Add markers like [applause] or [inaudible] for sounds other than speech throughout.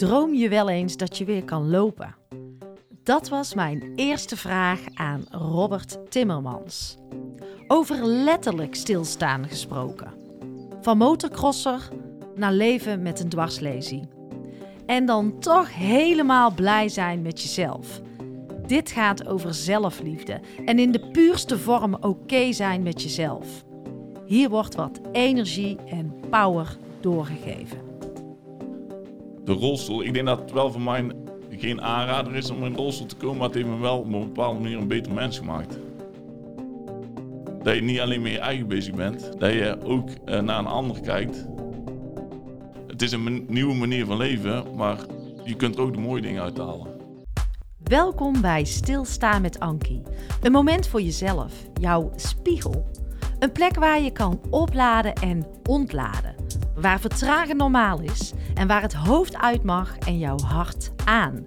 Droom je wel eens dat je weer kan lopen? Dat was mijn eerste vraag aan Robert Timmermans. Over letterlijk stilstaan gesproken. Van motorcrosser naar leven met een dwarslesie. En dan toch helemaal blij zijn met jezelf. Dit gaat over zelfliefde en in de puurste vorm oké zijn met jezelf. Hier wordt wat energie en power doorgegeven. De rolstoel, ik denk dat het wel voor mij geen aanrader is om in een rolstoel te komen, maar het heeft me wel op een bepaalde manier een beter mens gemaakt. Dat je niet alleen met je eigen bezig bent, dat je ook eh, naar een ander kijkt. Het is een nieuwe manier van leven, maar je kunt ook de mooie dingen uithalen. Welkom bij Stilstaan met Ankie. Een moment voor jezelf, jouw spiegel. Een plek waar je kan opladen en ontladen. Waar vertragen normaal is en waar het hoofd uit mag en jouw hart aan.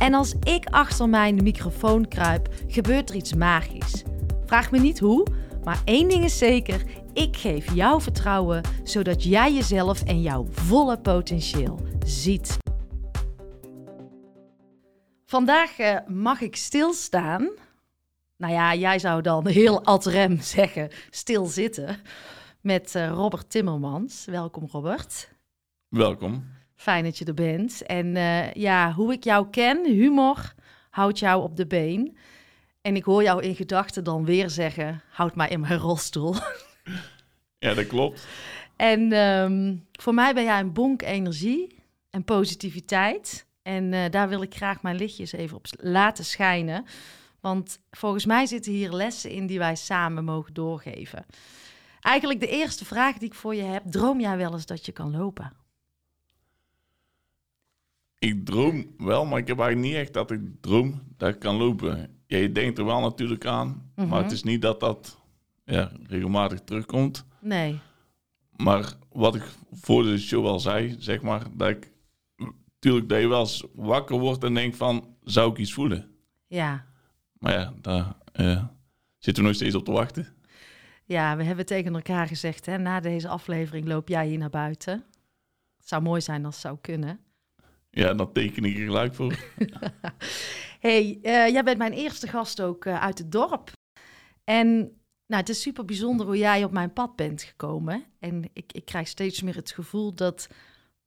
En als ik achter mijn microfoon kruip, gebeurt er iets magisch. Vraag me niet hoe, maar één ding is zeker: ik geef jou vertrouwen zodat jij jezelf en jouw volle potentieel ziet. Vandaag eh, mag ik stilstaan. Nou ja, jij zou dan heel ad rem zeggen stilzitten. Met eh, Robert Timmermans. Welkom Robert. Welkom. Fijn dat je er bent. En eh, ja, hoe ik jou ken, humor houdt jou op de been. En ik hoor jou in gedachten dan weer zeggen, houd mij in mijn rolstoel. [laughs] Ja, dat klopt. En ehm, voor mij ben jij een bonk energie en positiviteit. En eh, daar wil ik graag mijn lichtjes even op laten schijnen. Want volgens mij zitten hier lessen in die wij samen mogen doorgeven. Eigenlijk de eerste vraag die ik voor je heb: droom jij wel eens dat je kan lopen? Ik droom wel, maar ik heb eigenlijk niet echt dat ik droom dat ik kan lopen. Ja, je denkt er wel natuurlijk aan, Mhm. maar het is niet dat dat ja, regelmatig terugkomt. Nee. Maar wat ik voor de show al zei, zeg maar, dat ik natuurlijk dat je wel eens wakker wordt en denkt van, zou ik iets voelen? Ja. Maar ja, daar zitten we nog steeds op te wachten. Ja, we hebben tegen elkaar gezegd: hè, na deze aflevering loop jij hier naar buiten. Het zou mooi zijn als het zou kunnen. Ja, dan teken ik er gelijk voor. [laughs] hey, eh, jij bent mijn eerste gast ook eh, uit het dorp. En nou, het is super bijzonder hoe jij op mijn pad bent gekomen. En ik, ik krijg steeds meer het gevoel dat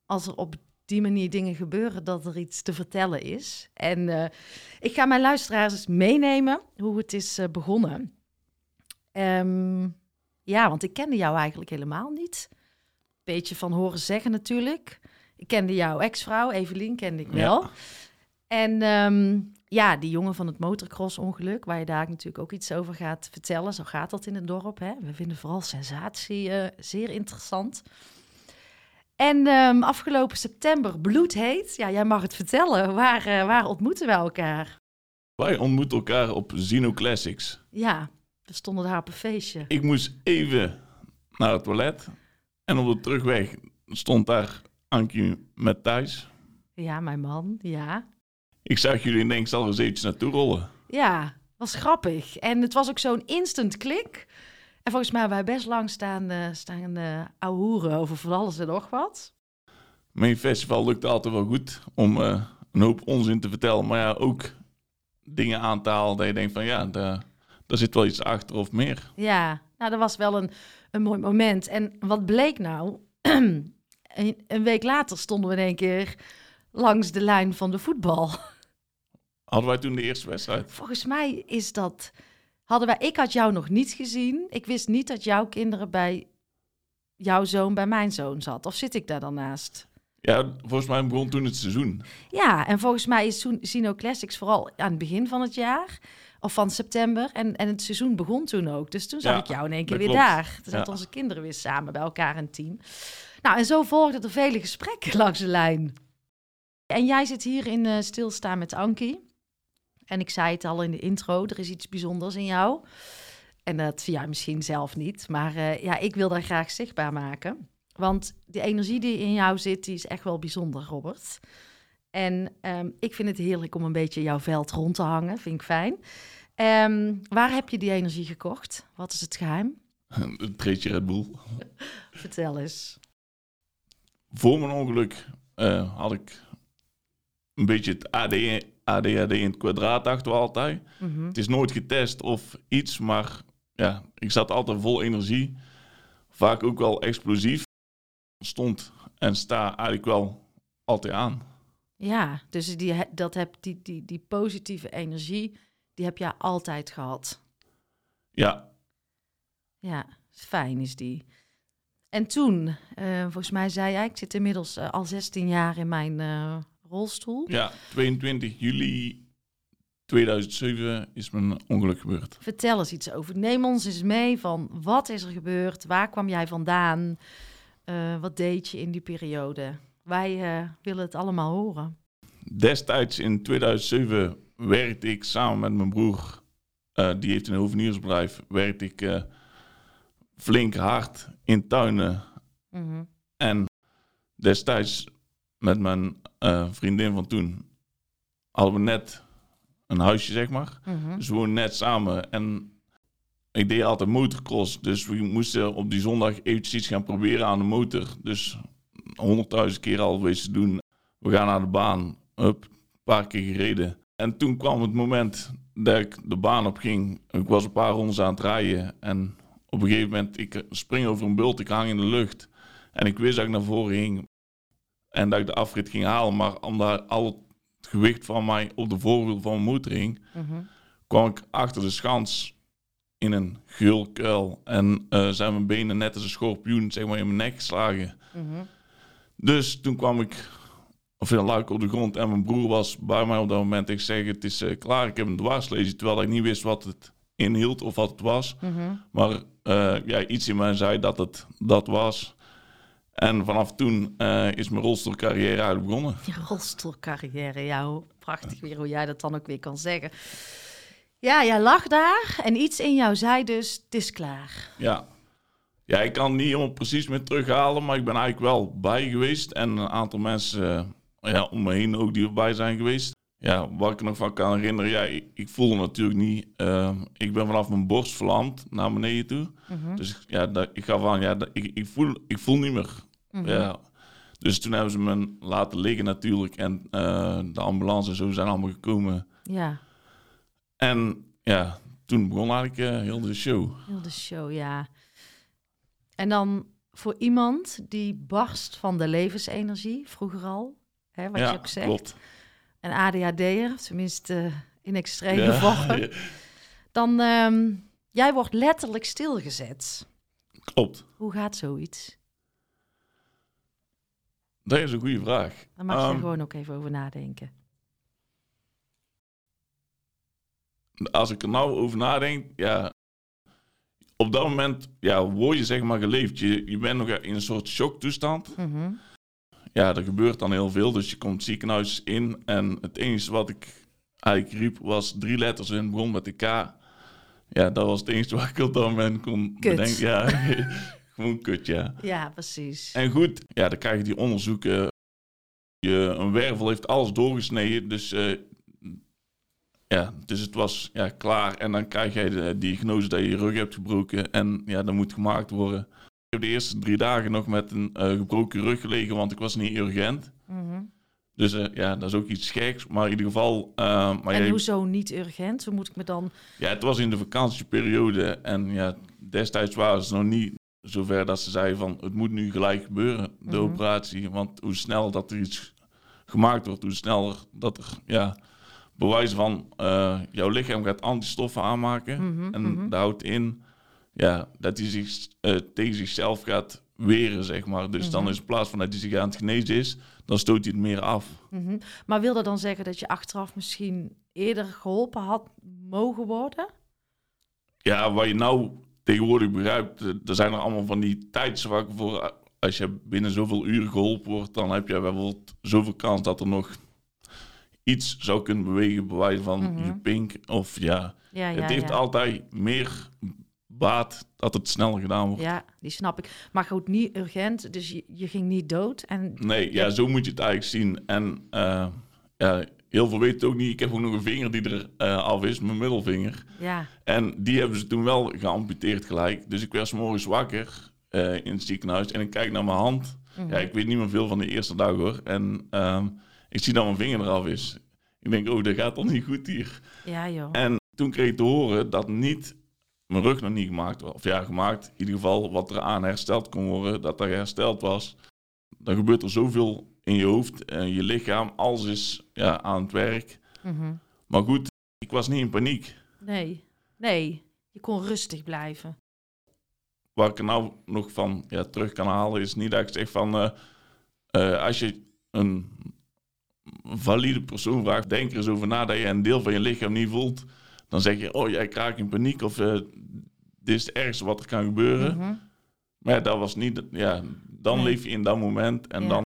als er op die manier dingen gebeuren, dat er iets te vertellen is. En eh, ik ga mijn luisteraars eens meenemen hoe het is begonnen. Ehm, ja, want ik kende jou eigenlijk helemaal niet. Beetje van horen zeggen natuurlijk. Ik kende jouw ex-vrouw, Evelien, kende ik wel. Ja. En ehm, ja, die jongen van het motocross-ongeluk, waar je daar natuurlijk ook iets over gaat vertellen. Zo gaat dat in het dorp. Hè? We vinden vooral sensatie eh, zeer interessant. En ehm, afgelopen september, bloedheet. Ja, jij mag het vertellen. Waar, eh, waar ontmoeten we elkaar? Wij ontmoeten elkaar op Zino Classics. Ja, we stonden daar op een feestje. Ik moest even naar het toilet. En op de terugweg stond daar Ankie met Thijs. Ja, mijn man, ja. Ik zag jullie en denk, ik zal er eens eventjes naartoe rollen. Ja, was grappig. En het was ook zo'n instant klik. En volgens mij hebben wij best lang staan, staan uh, ouwehoeren over van alles en nog wat. Mijn festival lukte altijd wel goed om eh, een hoop onzin te vertellen. Maar ja, ook dingen aan te halen dat je denkt van ja, daar, daar zit wel iets achter of meer. Ja, nou dat was wel een, een mooi moment. En wat bleek nou? [clears throat] een, een week later stonden we in één keer langs de lijn van de voetbal. [laughs] Hadden wij toen de eerste wedstrijd? Volgens mij is dat... Hadden wij, ik had jou nog niet gezien. Ik wist niet dat jouw kinderen bij jouw zoon bij mijn zoon zat. Of zit ik daar dan naast? Ja, volgens mij begon toen het seizoen. Ja, en volgens mij is Sino Classics vooral aan het begin van het jaar. Of van september. En, en het seizoen begon toen ook. Dus toen zag Ja, ik jou in één keer weer klopt. daar. Toen zaten Ja. onze kinderen weer samen bij elkaar een team. Nou, en zo volgden er vele gesprekken [laughs] langs de lijn. En jij zit hier in eh, Stilstaan met Ankie. En ik zei het al in de intro, er is iets bijzonders in jou. En dat vind jij misschien zelf niet. Maar eh, ja, ik wil dat graag zichtbaar maken. Want de energie die in jou zit, die is echt wel bijzonder, Robert. En ehm, ik vind het heerlijk om een beetje jouw veld rond te hangen. Vind ik fijn. Ehm, waar heb je die energie gekocht? Wat is het geheim? [laughs] Het treedje Red Bull. [laughs] Vertel eens. Voor mijn ongeluk eh, had ik een beetje het AD, ADHD in het kwadraat, dachten we altijd. Mhm. Het is nooit getest of iets, maar ja, ik zat altijd vol energie. Vaak ook wel explosief. Stond en sta eigenlijk wel altijd aan. Ja, dus die, dat heb, die, die, die positieve energie, die heb jij altijd gehad. Ja, Ja, fijn is die. En toen, eh, volgens mij zei jij, ik zit inmiddels eh, al 16 jaar in mijn eh, rolstoel. ja 22 juli 2007 is mijn ongeluk gebeurd. Vertel eens iets over. Neem ons eens mee van wat is er gebeurd? Waar kwam jij vandaan? Wat deed je in die periode? Wij eh, willen het allemaal horen. Destijds in 2007 werkte ik samen met mijn broer, eh, die heeft een hoveniersbedrijf, werkte ik eh, flink hard in tuinen. Mhm. En destijds met mijn vriendin van toen hadden we net een huisje, zeg maar. Mhm. Dus we woonden net samen en ik deed altijd motocross. Dus we moesten op die zondag eventjes iets gaan proberen aan de motor. Dus honderdduizend keer al geweest te doen. We gaan naar de baan. Hup, een paar keer gereden. En toen kwam het moment dat ik de baan op ging. Ik was een paar rondes aan het rijden. En op een gegeven moment, ik spring over een bult. Ik hang in de lucht. En ik wist dat ik naar voren ging. En dat ik de afrit ging halen. Maar omdat al het gewicht van mij op de voorwiel van mijn motor hing Mhm. kwam ik achter de schans in een gulkuil. En eh, zijn mijn benen net als een schorpioen zeg maar, in mijn nek geslagen. Mhm. Dus toen kwam ik, of heel luik op de grond. En mijn broer was bij mij op dat moment. Ik zeg, het is eh, klaar, ik heb een dwarslesie. Terwijl ik niet wist wat het inhield of wat het was. Mhm. Maar eh, ja, iets in mij zei dat het dat was. En vanaf toen eh, is mijn rolstoelcarrière eigenlijk begonnen. [laughs] Je rolstoelcarrière, ja, hoe prachtig weer hoe jij dat dan ook weer kan zeggen. Ja, jij lag daar en iets in jou zei dus, het is klaar. Ja. Ja, ik kan niet helemaal precies meer terughalen, maar ik ben eigenlijk wel bij geweest. En een aantal mensen eh, ja, om me heen ook die erbij zijn geweest. Ja, wat ik er nog van kan herinneren, ja, ik, ik voelde natuurlijk niet. eh, ik ben vanaf mijn borst verlamd naar beneden toe. Mhm. Dus ja, dat, ik gaf aan, ja, dat, ik, ik, voel, ik voel niet meer. Mhm. Ja. Dus toen hebben ze me laten liggen natuurlijk. En eh, de ambulance en zo zijn allemaal gekomen. Ja, En ja, toen begon eigenlijk heel de show. heel de show, ja. En dan voor iemand die barst van de levensenergie, vroeger al, hè, wat ja, je ook zegt. klopt. Een ADHD'er, tenminste eh, in extreme Ja, vorm. [laughs] ja, Dan, ehm, jij wordt letterlijk stilgezet. klopt. Hoe gaat zoiets? Dat is een goede vraag. Daar mag je Ehm, gewoon ook even over nadenken. Als ik er nou over nadenk, ja, op dat moment ja, word je zeg maar geleefd. Je, je bent nog in een soort shocktoestand. Mhm. Ja, er gebeurt dan heel veel, dus je komt ziekenhuis in. En het enige wat ik eigenlijk riep was drie letters en begon met de K. Ja, dat was het enige wat ik op dat moment kon Kut. bedenken. Ja, [laughs] [laughs] gewoon kut, ja. Ja, precies. En goed, ja, dan krijg je die onderzoeken. Je, een wervel heeft alles doorgesneden, dus eh, ja, dus het was ja, klaar. En dan krijg jij de diagnose dat je je rug hebt gebroken en ja, dat moet gemaakt worden. Ik heb de eerste drie dagen nog met een eh, gebroken rug gelegen, want ik was niet urgent. Mhm. Dus eh, ja, dat is ook iets geks. Maar in ieder geval, eh, maar En jij- hoezo niet urgent? Hoe moet ik me dan... ja, het was in de vakantieperiode. En ja, destijds waren ze nog niet zover dat ze zeiden van het moet nu gelijk gebeuren, de Mhm. operatie. Want hoe snel dat er iets gemaakt wordt, hoe sneller dat er ja, bewijs van eh, jouw lichaam gaat antistoffen aanmaken. Mhm, en mhm. dat houdt in ja, dat hij zich eh, tegen zichzelf gaat weren, zeg maar. Dus dan Mhm. is in plaats van dat hij zich aan het genezen is, dan stoot hij het meer af. Mhm. Maar wil dat dan zeggen dat je achteraf misschien eerder geholpen had mogen worden? Ja, wat je nou tegenwoordig begrijpt, eh, er zijn er allemaal van die tijdsvakken voor. Als je binnen zoveel uren geholpen wordt, dan heb je bijvoorbeeld zoveel kans dat er nog iets zou kunnen bewegen, bij wijze van Mhm. je pink. Of ja, Ja, ja, het heeft ja. altijd meer baat dat het sneller gedaan wordt. Ja, die snap ik. Maar goed, niet urgent, dus je, je ging niet dood. En Nee, ja, zo moet je het eigenlijk zien. En eh, ja, heel veel weten het ook niet. Ik heb ook nog een vinger die er eh, af is, mijn middelvinger. ja, En die hebben ze toen wel geamputeerd gelijk. Dus ik werd 's morgens wakker eh, in het ziekenhuis en ik kijk naar mijn hand. mhm. Ja, ik weet niet meer veel van de eerste dag hoor. En ehm, Ik zie dat mijn vinger eraf is. Ik denk, oh, dat gaat toch niet goed hier. Ja, joh. En toen kreeg ik te horen dat niet mijn rug nog niet gemaakt was. Of ja, gemaakt. In ieder geval wat er aan hersteld kon worden, dat dat hersteld was. Dan gebeurt er zoveel in je hoofd en je lichaam. Alles is ja, aan het werk. Mhm. Maar goed, ik was niet in paniek. Nee, nee. Je kon rustig blijven. Waar ik er nou nog van ja, terug kan halen, is niet dat ik zeg van... eh, eh, als je een valide persoon vraagt, denk er eens over na dat je een deel van je lichaam niet voelt. Dan zeg je, oh, jij raakt in paniek of eh, dit is het ergste wat er kan gebeuren. Mhm. Maar ja, dat was niet, ja, dan Nee. leef je in dat moment en Ja. dan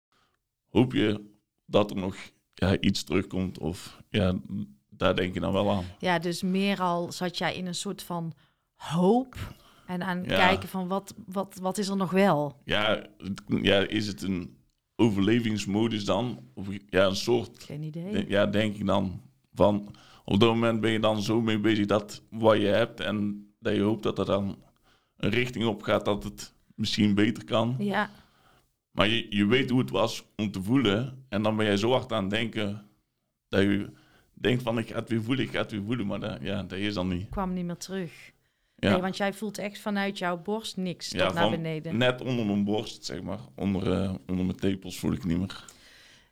hoop je dat er nog ja, iets terugkomt. Of ja, daar denk je dan wel aan. Ja, dus meer al zat jij in een soort van hoop en aan Ja. kijken van wat, wat, wat is er nog wel? Ja, ja, is het een overlevingsmodus dan? Of ja, een soort, Geen idee. ja, denk ik dan. Van, op dat moment ben je dan zo mee bezig dat wat je hebt en dat je hoopt dat er dan een richting op gaat dat het misschien beter kan. Ja, Maar je, je weet hoe het was om te voelen. En dan ben jij zo hard aan het denken dat je denkt van ik ga het weer voelen, ik ga het weer voelen. Maar dat, ja, dat is dan niet. kwam niet meer terug. Ja, Nee, want jij voelt echt vanuit jouw borst niks tot ja naar van beneden. net onder mijn borst, zeg maar. Onder, eh, onder mijn tepels voel ik niet meer.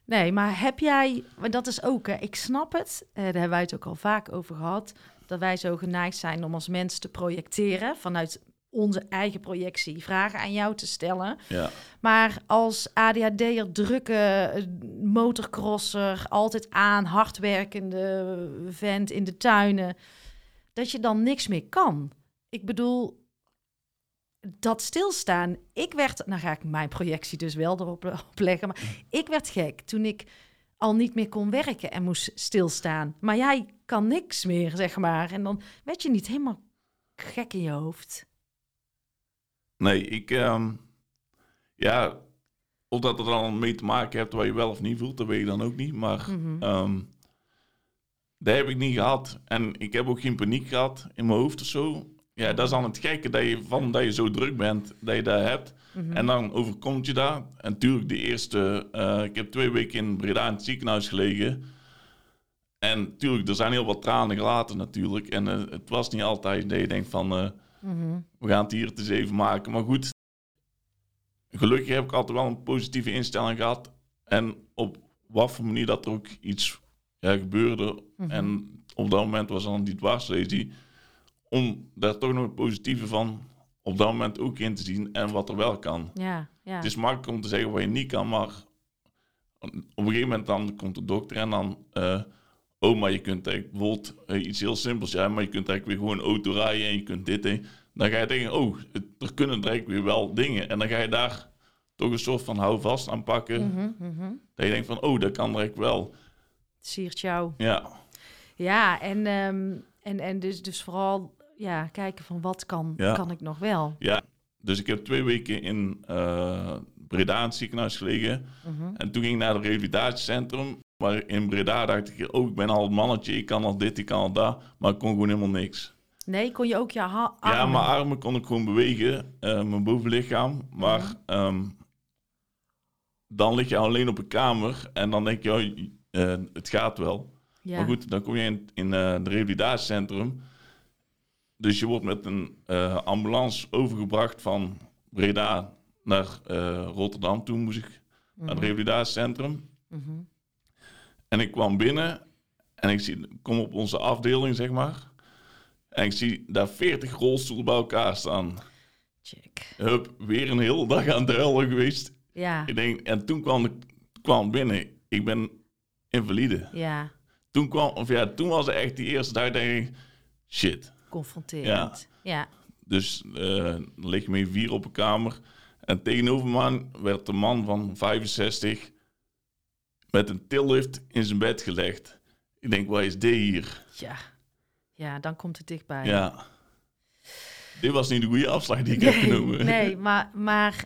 Nee, maar heb jij, maar dat is ook, hè, ik snap het, eh, daar hebben wij het ook al vaak over gehad, dat wij zo geneigd zijn om als mens te projecteren, vanuit onze eigen projectie, vragen aan jou te stellen. Ja, Maar als ADHD'er, drukke eh, motorcrosser, altijd aan, hardwerkende vent in de tuinen, dat je dan niks meer kan. Ik bedoel, dat stilstaan. Ik werd, nou ga ik mijn projectie dus wel erop opleggen, maar ik werd gek toen ik al niet meer kon werken en moest stilstaan. Maar jij kan niks meer, zeg maar. En dan werd je niet helemaal gek in je hoofd. nee, ik... ehm, ja, of dat er dan mee te maken hebt waar je wel of niet voelt, dat weet je dan ook niet. Maar ehm, dat heb ik niet gehad. En ik heb ook geen paniek gehad in mijn hoofd of zo. Ja, dat is dan het gekke dat je van dat je zo druk bent, dat je dat hebt. Mhm. En dan overkomt je dat. En natuurlijk, de eerste... eh, ik heb twee weken in Breda in het ziekenhuis gelegen. En natuurlijk, er zijn heel wat tranen gelaten natuurlijk. En eh, het was niet altijd dat je denkt van... eh, Mhm. we gaan het hier te even maken. Maar goed, gelukkig heb ik altijd wel een positieve instelling gehad. En op wat voor manier dat er ook iets ja, gebeurde. Mhm. En op dat moment was dan die dwarslesie. Om daar toch nog het positieve van op dat moment ook in te zien. En wat er wel kan. Ja, ja. Het is makkelijk om te zeggen wat je niet kan, maar op een gegeven moment dan komt de dokter en dan... eh, oh, maar je kunt eigenlijk bijvoorbeeld eh, iets heel simpels, ja, maar je kunt eigenlijk weer gewoon auto rijden en je kunt dit en dan ga je denken, oh, het- er kunnen er eigenlijk weer wel dingen. En dan ga je daar toch een soort van houvast aan pakken. Mhm. Dat je denkt van, oh, dat kan er eigenlijk wel. Siert jou. Ja, Ja, en, ehm, en, en dus, dus vooral ja, kijken van wat kan, Ja. kan ik nog wel. ja. Dus ik heb twee weken in eh, Breda in het ziekenhuis gelegen. Mhm. En toen ging ik naar het revalidatiecentrum. Maar in Breda dacht ik, oh, ik ben al een mannetje, ik kan al dit, ik kan al dat. Maar ik kon gewoon helemaal niks. Nee, kon je ook je ha- Ja, armen- mijn armen kon ik gewoon bewegen, eh, mijn bovenlichaam. Maar Mhm. ehm, dan lig je alleen op een kamer en dan denk je, oh, eh, het gaat wel. Ja. Maar goed, dan kom je in, in het revalidatiecentrum. Dus je wordt met een eh, ambulance overgebracht van Breda naar eh, Rotterdam. Toen moest ik naar het Mhm, revalidatiecentrum. mhm. En ik kwam binnen en ik zie, kom op onze afdeling, zeg maar. En ik zie daar 40 rolstoelen bij elkaar staan. Check. Hup, weer een hele dag aan het huilen geweest. Ja, Ik denk, en toen kwam ik kwam binnen. Ik ben invalide. ja, Toen, kwam, of ja, toen was echt die eerste dag, denk ik, shit. Confronterend. Ja. Dus eh, dan lig je mee vier op een kamer. En tegenover me werd een man van 65 met een tillift in zijn bed gelegd. Ik denk, wat is dit hier? ja. Ja, dan komt het dichtbij. Ja. Dit was niet de goede afslag die ik heb genomen. nee, [laughs] maar, maar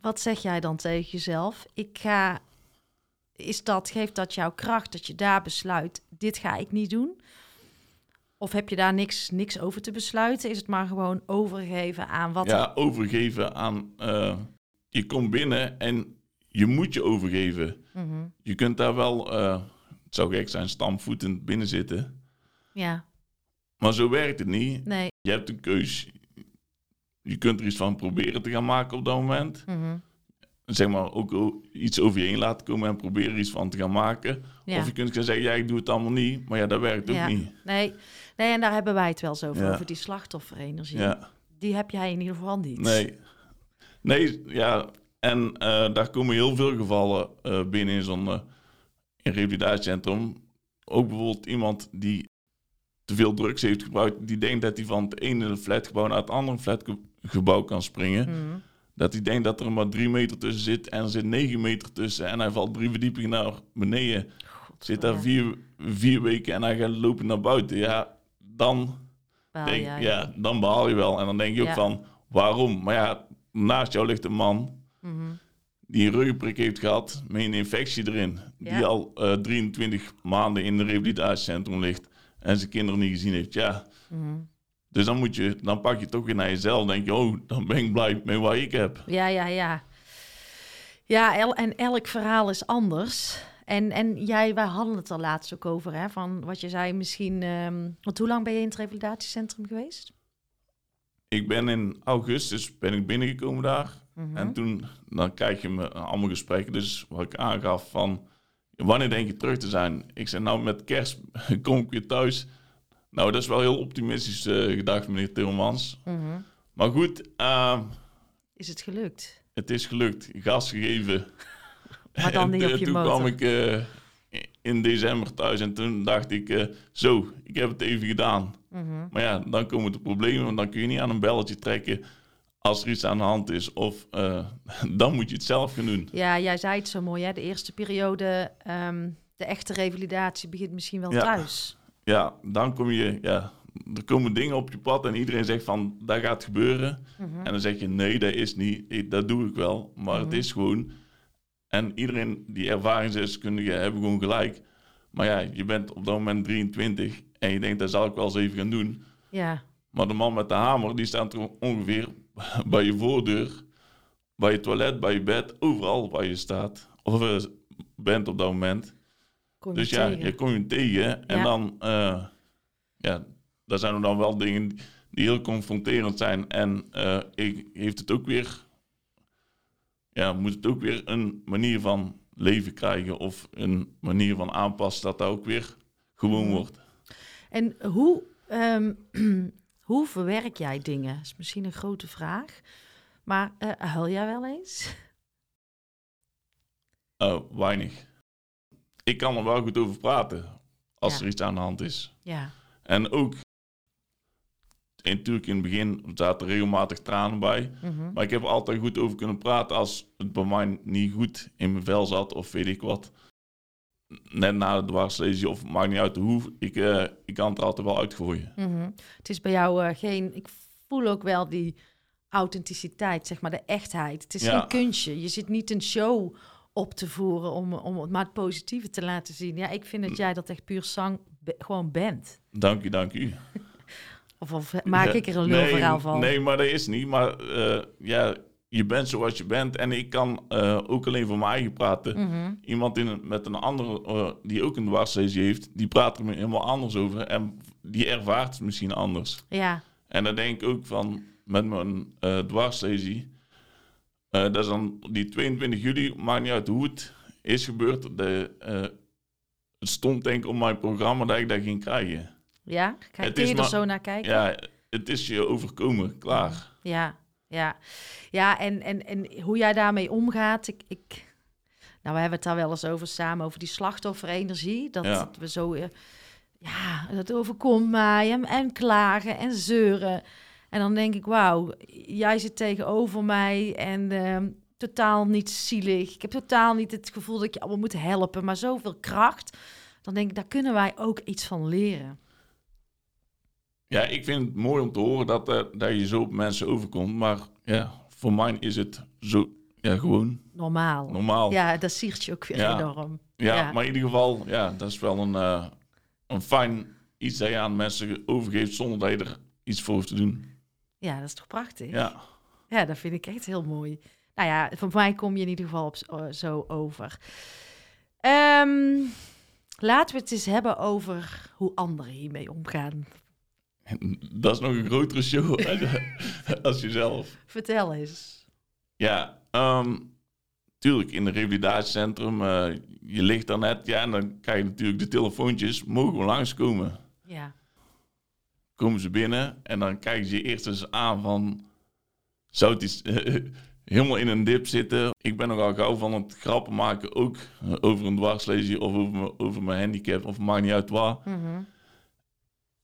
wat zeg jij dan tegen jezelf? Ik ga, is dat, geeft dat jouw kracht dat je daar besluit, dit ga ik niet doen? Of heb je daar niks, niks over te besluiten? Is het maar gewoon overgeven aan wat... Ja, overgeven aan... eh, je komt binnen en je moet je overgeven. Mhm. Je kunt daar wel, eh, het zou gek zijn, stampvoetend binnen zitten. Ja, Maar zo werkt het niet. nee. Je hebt een keus. Je kunt er iets van proberen te gaan maken op dat moment. Mhm. Zeg maar ook iets over je heen laten komen en proberen er iets van te gaan maken. Ja. Of je kunt gaan zeggen, ja, ik doe het allemaal niet. Maar ja, dat werkt ook Ja. niet. Nee. Nee, en daar hebben wij het wel eens over, Ja. over die slachtofferenergie. Ja, Die heb jij in ieder geval niet. nee. Nee, ja. En eh, daar komen heel veel gevallen eh, binnen in zo'n eh, in revalidatiecentrum. Ook bijvoorbeeld iemand die te veel drugs heeft gebruikt. Die denkt dat hij van het ene flatgebouw naar het andere flatgebouw kan springen. Mhm. Dat hij denkt dat er maar drie meter tussen zit en er zit negen meter tussen. En hij valt drie verdiepingen naar beneden. God, Zit daar vier, vier weken en hij gaat lopen naar buiten. Ja, dan, denk, ja, dan behaal je wel. En dan denk je ook Ja. van, waarom? Maar ja, naast jou ligt een man Mhm. die een ruggenprik heeft gehad met een infectie erin. Die al eh, 23 maanden in een revalidatiecentrum ligt en zijn kinderen niet gezien heeft. Ja, Mhm. dus dan, moet je, dan pak je toch weer naar jezelf. Denk je, oh, dan ben ik blij met wat ik heb. Ja, ja, ja. Ja, el- en elk verhaal is anders. En, en jij, wij hadden het er laatst ook over, hè, van wat je zei, misschien... ehm, want hoe lang ben je in het revalidatiecentrum geweest? Ik ben in augustus ben ik binnengekomen daar. Mhm. En toen dan krijg je me allemaal gesprekken. Dus wat ik aangaf van wanneer denk je terug te zijn? Ik zei nou met kerst [laughs] kom ik weer thuis. Nou, dat is wel heel optimistisch eh, gedacht, meneer Tilmans. Mhm. Maar goed, eh, Is het gelukt? het is gelukt. Gas gegeven. Maar dan En niet op toen- je Toen motor. kwam ik eh, in december thuis en toen dacht ik, eh, zo, ik heb het even gedaan. Mhm. Maar ja, dan komen de problemen, want dan kun je niet aan een belletje trekken als er iets aan de hand is. Of eh, [laughs] dan moet je het zelf gaan doen. Ja, jij zei het zo mooi, hè? De eerste periode, ehm, de echte revalidatie begint misschien wel Ja. thuis. Ja, dan kom je, ja, er komen dingen op je pad en iedereen zegt van, dat gaat gebeuren. Mhm. En dan zeg je, nee, dat is niet, dat doe ik wel. Maar het Mhm. is gewoon, en iedereen die ervaringsdeskundige hebben gewoon gelijk. Maar ja, je bent op dat moment 23 en je denkt, dat zal ik wel eens even gaan doen. Ja, Maar de man met de hamer, die staat er ongeveer [laughs] bij je voordeur, bij je toilet, bij je bed, overal waar je staat. Of bent op dat moment. kom Dus ja, tegen. je kom je tegen. En Ja. dan, eh, ja, daar zijn er dan wel dingen die heel confronterend zijn. En eh, ik, heeft het ook weer, ja, moet het ook weer een manier van leven krijgen. Of een manier van aanpassen dat dat ook weer gewoon Mhm. wordt. En hoe, ehm, [clears throat] hoe verwerk jij dingen? Dat is misschien een grote vraag. Maar eh huil jij wel eens? Eh, weinig. Ik kan er wel goed over praten als Ja. er iets aan de hand is. Ja. En ook, en natuurlijk in het begin zaten er regelmatig tranen bij. Mhm. Maar ik heb er altijd goed over kunnen praten als het bij mij niet goed in mijn vel zat of weet ik wat. Net na de dwarslesie of maakt niet uit hoe. Ik, eh, ik kan het er altijd wel uitgooien. Mhm. Het is bij jou eh, geen... Ik voel ook wel die authenticiteit, zeg maar, de echtheid. Het is Ja. geen kunstje. Je zit niet een show op te voeren om, om het maar het positieve te laten zien. Ja, ik vind dat jij dat echt puur zang gewoon bent. Dank u, dank u. [laughs] Of, of maak Ja, ik er een nee, lulverhaal van? Nee, maar dat is niet. Maar eh, ja, je bent zoals je bent. En ik kan eh, ook alleen voor eigen praten. Mhm. Iemand in, met een andere, eh, die ook een dwarslesie heeft, die praat er helemaal anders over. En die ervaart het misschien anders. Ja, En dan denk ik ook van, met mijn dwarslesie, eh, dat is dan die 22 juli, maakt niet uit hoe het is gebeurd. De, het stond denk ik op mijn programma dat ik dat ging krijgen. Ja. Kijk, kun je er zo naar kijken? Ja, het is je overkomen, klaar. Ja, ja. Ja, en, en, en hoe jij daarmee omgaat. Ik, ik, nou, we hebben het daar wel eens over samen, over die slachtofferenergie. Dat Ja. we zo, eh, ja, dat overkomt mij en, en klagen en zeuren. En dan denk ik, wauw, jij zit tegenover mij en ehm, totaal niet zielig. Ik heb totaal niet het gevoel dat ik je allemaal moet helpen, maar zoveel kracht. Dan denk ik, daar kunnen wij ook iets van leren. Ja, ik vind het mooi om te horen dat, eh, dat je zo op mensen overkomt. Maar ja, voor mij is het zo, ja, gewoon Normaal. normaal. Ja, dat siert je ook weer Ja. enorm. ja. maar in ieder geval, ja, dat is wel een, eh, een fijn iets dat je aan mensen overgeeft zonder dat je er iets voor hoeft te doen. Ja, dat is toch prachtig? Ja. Ja, dat vind ik echt heel mooi. nou ja, voor mij kom je in ieder geval op, eh, zo over. Ehm, laten we het eens hebben over hoe anderen hiermee omgaan. [laughs] Dat is nog een grotere show [laughs] als jezelf. Vertel eens. Ja, ehm, tuurlijk, in het revalidatiecentrum, eh, je ligt daar net, ja, en dan krijg je natuurlijk de telefoontjes, mogen we langskomen? Ja, Komen ze binnen en dan kijken ze je eerst eens aan van, zou het iets, [laughs] helemaal in een dip zitten? Ik ben nogal gauw van het grappen maken, ook over een dwarslesie of over, mijn- over mijn handicap, of maakt niet uit waar. Mhm.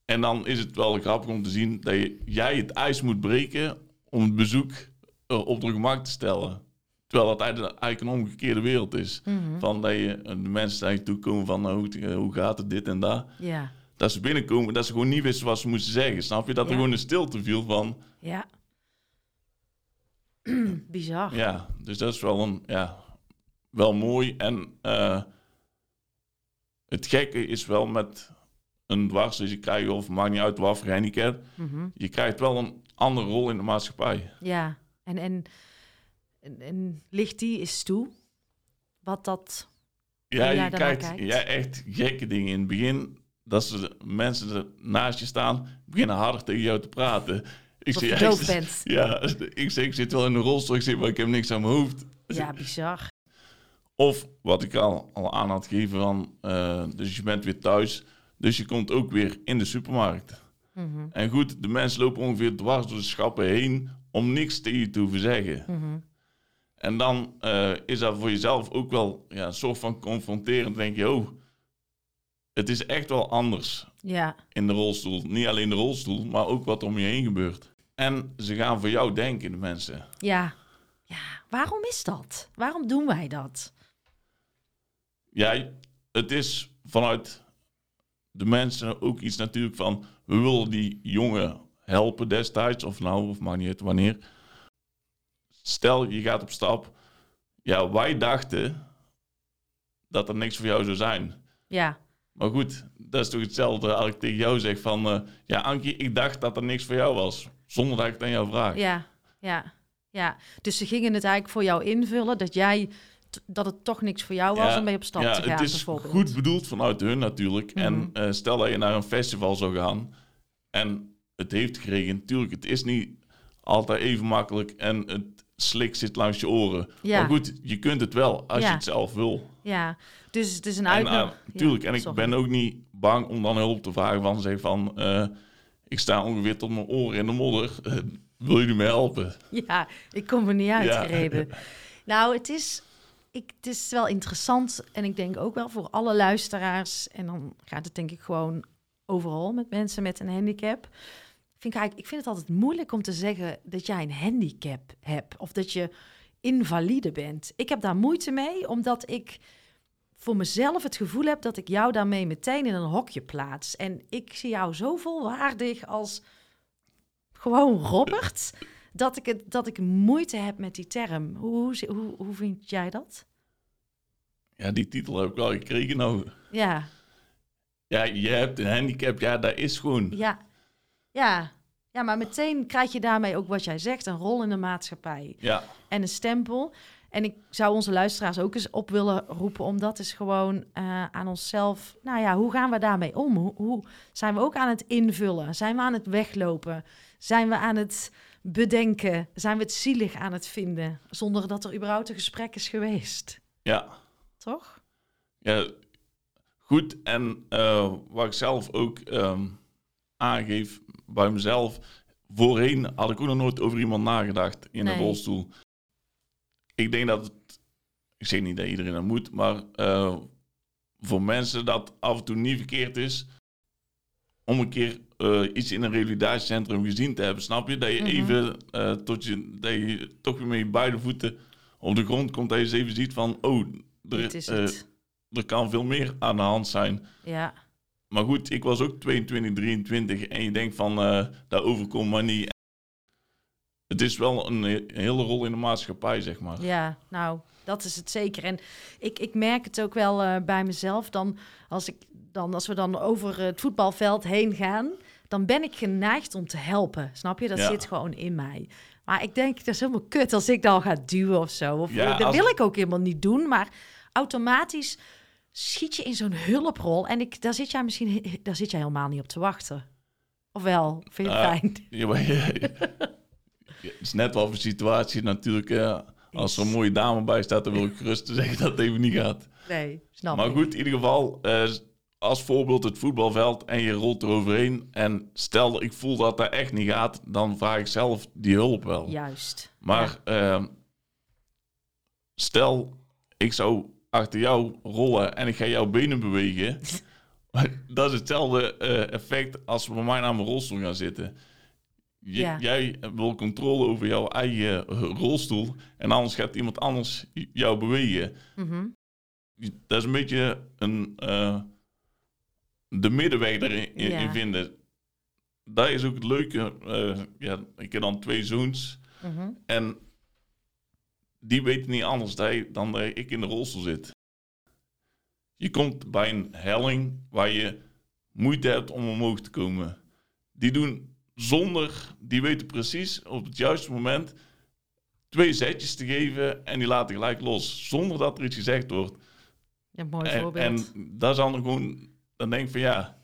En dan is het wel grappig om te zien dat je, jij het ijs moet breken om het bezoek eh, op de gemak te stellen. Terwijl dat eigenlijk een omgekeerde wereld is. Mhm. Van dat je, de mensen naar je toe komen van nou, hoe, eh, hoe gaat het, dit en dat. ja, Dat ze binnenkomen, dat ze gewoon niet wisten wat ze moesten zeggen. Snap je? Dat er gewoon een stilte viel van, ja. [clears throat] Bizar. ja, dus dat is wel een, ja, wel mooi. En eh, het gekke is wel met een dwarslesie krijg je, of maakt niet uit wat voor handicap, Mhm. je krijgt wel een andere rol in de maatschappij. Ja, en, en, en, en ligt die eens toe? Wat dat... Ja, je krijgt kijkt. ja, echt gekke dingen. In het begin, dat ze de mensen er naast je staan, beginnen harder tegen jou te praten. Ik zeg, ja, ik. Ja, ik zeg, ik zit wel in een rolstoel, ik zeg, maar ik heb niks aan mijn hoofd. Ja, bizar. Of wat ik al, al aan had gegeven van, eh, dus je bent weer thuis, dus je komt ook weer in de supermarkt. Mhm, En goed, de mensen lopen ongeveer dwars door de schappen heen om niks tegen je te hoeven zeggen. mhm. En dan eh, is dat voor jezelf ook wel ja, een soort van confronterend. Denk je, oh, het is echt wel anders Ja, in de rolstoel. Niet alleen de rolstoel, maar ook wat om je heen gebeurt. En ze gaan voor jou denken, de mensen. ja. Ja, waarom is dat? Waarom doen wij dat? Ja, het is vanuit de mensen ook iets natuurlijk van... we willen die jongen helpen destijds, of nou, of maakt niet uit wanneer. Stel, je gaat op stap. Ja, wij dachten dat er niks voor jou zou zijn. Ja, Maar goed, dat is toch hetzelfde als ik tegen jou zeg van... eh, ja, Ankie, ik dacht dat er niks voor jou was. Zonder dat ik het aan jou vraag. ja, ja, ja. Dus ze gingen het eigenlijk voor jou invullen dat jij dat het toch niks voor jou was Ja, om mee op stap ja, te gaan, het is goed bedoeld vanuit hun natuurlijk. Mhm. En eh, stel dat je naar een festival zou gaan en het heeft geregend. Tuurlijk, het is niet altijd even makkelijk en het slik zit langs je oren. Ja. Maar goed, je kunt het wel als je het zelf wil. Ja, dus het is een En, uitnodiging. eh, tuurlijk, en ik sorry. ben ook niet bang om dan hulp te vragen van zeg van... eh, ik sta ongeveer tot mijn oren in de modder. [laughs] Wil jullie me helpen? Ja, ik kom er niet Ja. uitgereden. [laughs] Nou, het is, ik, het is wel interessant en ik denk ook wel voor alle luisteraars. En dan gaat het denk ik gewoon overal met mensen met een handicap. Vind ik, ik vind het altijd moeilijk om te zeggen dat jij een handicap hebt of dat je invalide bent. Ik heb daar moeite mee, omdat ik voor mezelf het gevoel heb dat ik jou daarmee meteen in een hokje plaats. En ik zie jou zo volwaardig als gewoon Robert, dat ik, het, dat ik moeite heb met die term. Hoe, hoe, hoe, vind jij dat? Ja, die titel heb ik wel gekregen nou. Ja, Ja, je hebt een handicap. Ja, dat is gewoon... ja, ja. Ja, maar meteen krijg je daarmee ook wat jij zegt, een rol in de maatschappij Ja, en een stempel. En ik zou onze luisteraars ook eens op willen roepen om dat eens gewoon eh, aan onszelf... Nou ja, hoe gaan we daarmee om? Hoe, hoe zijn we ook aan het invullen? Zijn we aan het weglopen? Zijn we aan het bedenken? Zijn we het zielig aan het vinden? Zonder dat er überhaupt een gesprek is geweest. ja. Toch? Ja, goed. En eh, wat ik zelf ook ehm, aangeef bij mezelf. Voorheen had ik ook nog nooit over iemand nagedacht in Nee. een rolstoel. Ik denk dat het, ik zeg niet dat iedereen dat moet, maar eh, voor mensen dat af en toe niet verkeerd is om een keer eh, iets in een revalidatiecentrum gezien te hebben. Snap je? Dat je Mhm. even eh, tot je, dat je toch weer met je beide voeten op de grond komt. Dat je eens even ziet van, oh, er, is het. er kan veel meer aan de hand zijn. Ja, Maar goed, ik was ook 22, 23 en je denkt van, dat overkomt maar niet. Het is wel een, he- een hele rol in de maatschappij, zeg maar. ja, nou, dat is het zeker. En ik, ik merk het ook wel bij mezelf. Dan als, ik, dan, als we dan over het voetbalveld heen gaan, dan ben ik geneigd om te helpen. Snap je? Dat Ja. zit gewoon in mij. Maar ik denk, dat is helemaal kut als ik dan ga duwen of zo. Of, Ja, dat als- wil ik ook helemaal niet doen. Maar automatisch schiet je in zo'n hulprol. En ik, daar, zit jij misschien, daar zit jij helemaal niet op te wachten. Of wel? Vind je het Ah, fijn? [laughs] Het is net wel een situatie natuurlijk. eh, als er een mooie dame bij staat, dan wil ik gerust zeggen dat het even niet gaat. Nee, snap Maar ik. goed, in ieder geval, eh, als voorbeeld het voetbalveld en je rolt eroverheen. En stel, ik voel dat dat echt niet gaat, dan vraag ik zelf die hulp wel. Juist. Maar ehm, stel, ik zou achter jou rollen en ik ga jouw benen bewegen. [laughs] dat is hetzelfde eh, effect als we bij mij naar mijn rolstoel gaan zitten. J- Ja. Jij wil controle over jouw eigen eh, rolstoel en anders gaat iemand anders jou bewegen. Mhm. Dat is een beetje een, eh, de middenweg erin in, Ja. in vinden. Dat is ook het leuke. eh, ja, ik heb dan twee zoons. Mhm. En die weten niet anders dan, dan dat ik in de rolstoel zit. Je komt bij een helling waar je moeite hebt om omhoog te komen. Die doen zonder, die weten precies op het juiste moment twee zetjes te geven en die laten gelijk los. Zonder dat er iets gezegd wordt. Ja, mooi En, voorbeeld. en dat is dan gewoon, dan denk ik van ja,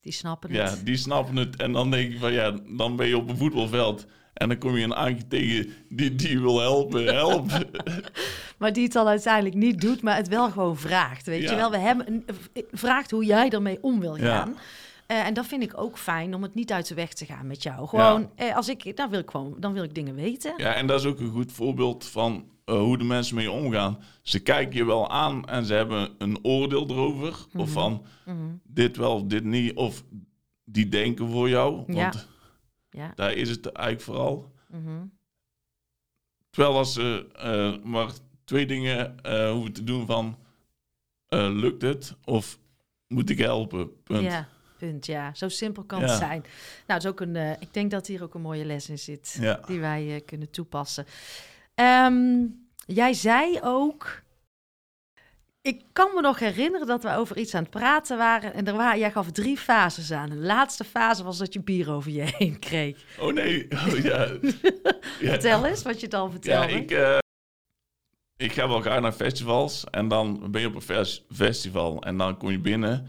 Die snappen het. ja, die snappen het. En dan denk ik van ja, dan ben je op een voetbalveld. En dan kom je een Ankie tegen die, die wil helpen. Help. [laughs] Maar die het dan uiteindelijk niet doet, maar het wel gewoon vraagt. Weet Ja. je wel, we hebben een, vraagt hoe jij ermee om wil Ja. Eh, en dat vind ik ook fijn om het niet uit de weg te gaan met jou. Gewoon, eh, als ik, dan wil ik gewoon, dan wil ik dingen weten. Ja, en dat is ook een goed voorbeeld van eh, hoe de mensen mee omgaan. Ze kijken je wel aan en ze hebben een oordeel erover. Of van Mhm. dit wel of dit niet. Of die denken voor jou. Want Ja. Ja. daar is het eigenlijk vooral. Mhm. Terwijl als ze maar twee dingen hoeven te doen van... lukt het of moet ik helpen? Punt. Ja, punt. Ja, zo simpel kan Ja. het zijn. Nou, is ook een, eh, ik denk dat hier ook een mooie les in zit. Ja. Die wij eh, kunnen toepassen. Ehm, jij zei ook... Ik kan me nog herinneren dat we over iets aan het praten waren. En er waren, jij gaf drie fases aan. De laatste fase was dat je bier over je heen kreeg. Oh nee, [laughs] oh, ja. ja. Vertel eens wat je dan Ja, vertelde. ik, eh, ik ga wel graag naar festivals. En dan ben je op een fes- festival. En dan kom je binnen.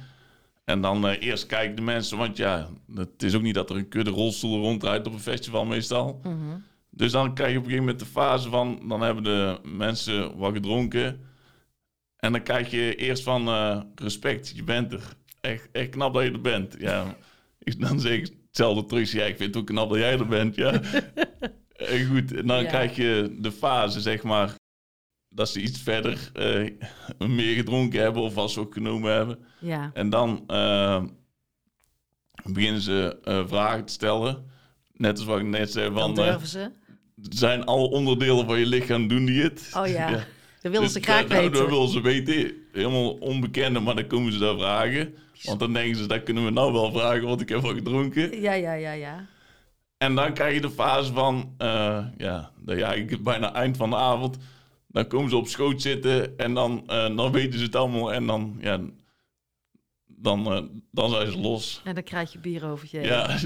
En dan eh, eerst kijken de mensen. Want ja, het is ook niet dat er een kudde rolstoelen rondrijdt op een festival meestal. Mhm. Dus dan krijg je op een gegeven moment de fase van... Dan hebben de mensen wat gedronken. En dan krijg je eerst van eh, respect. Je bent er. Echt, echt knap dat je er bent. Ja, [laughs] ik, dan zeg ik hetzelfde terug. Ja, ik vind het ook knap dat jij er bent. Ja. [laughs] En goed, en dan Ja. krijg je de fase, zeg maar... Dat ze iets verder eh, meer gedronken hebben of als ze ook genomen hebben. Ja, En dan eh, beginnen ze eh, vragen te stellen. Net als wat ik net zei, van, durven ze. zijn alle onderdelen van je lichaam, doen die het? Oh ja, [laughs] Ja. dat willen Dus ze graag dat- dat- weten. Dat willen ze weten. Helemaal onbekende, maar dan komen ze daar vragen. Want dan denken ze, dat kunnen we nou wel vragen, want ik heb al gedronken. Ja, ja, ja, ja. En dan krijg je de fase van, ja, dat je eigenlijk bijna eind van de avond... Dan komen ze op schoot zitten en dan, eh, dan weten ze het allemaal. En dan, ja, dan, eh, dan zijn ze los. En dan krijg je bier over je. Ja,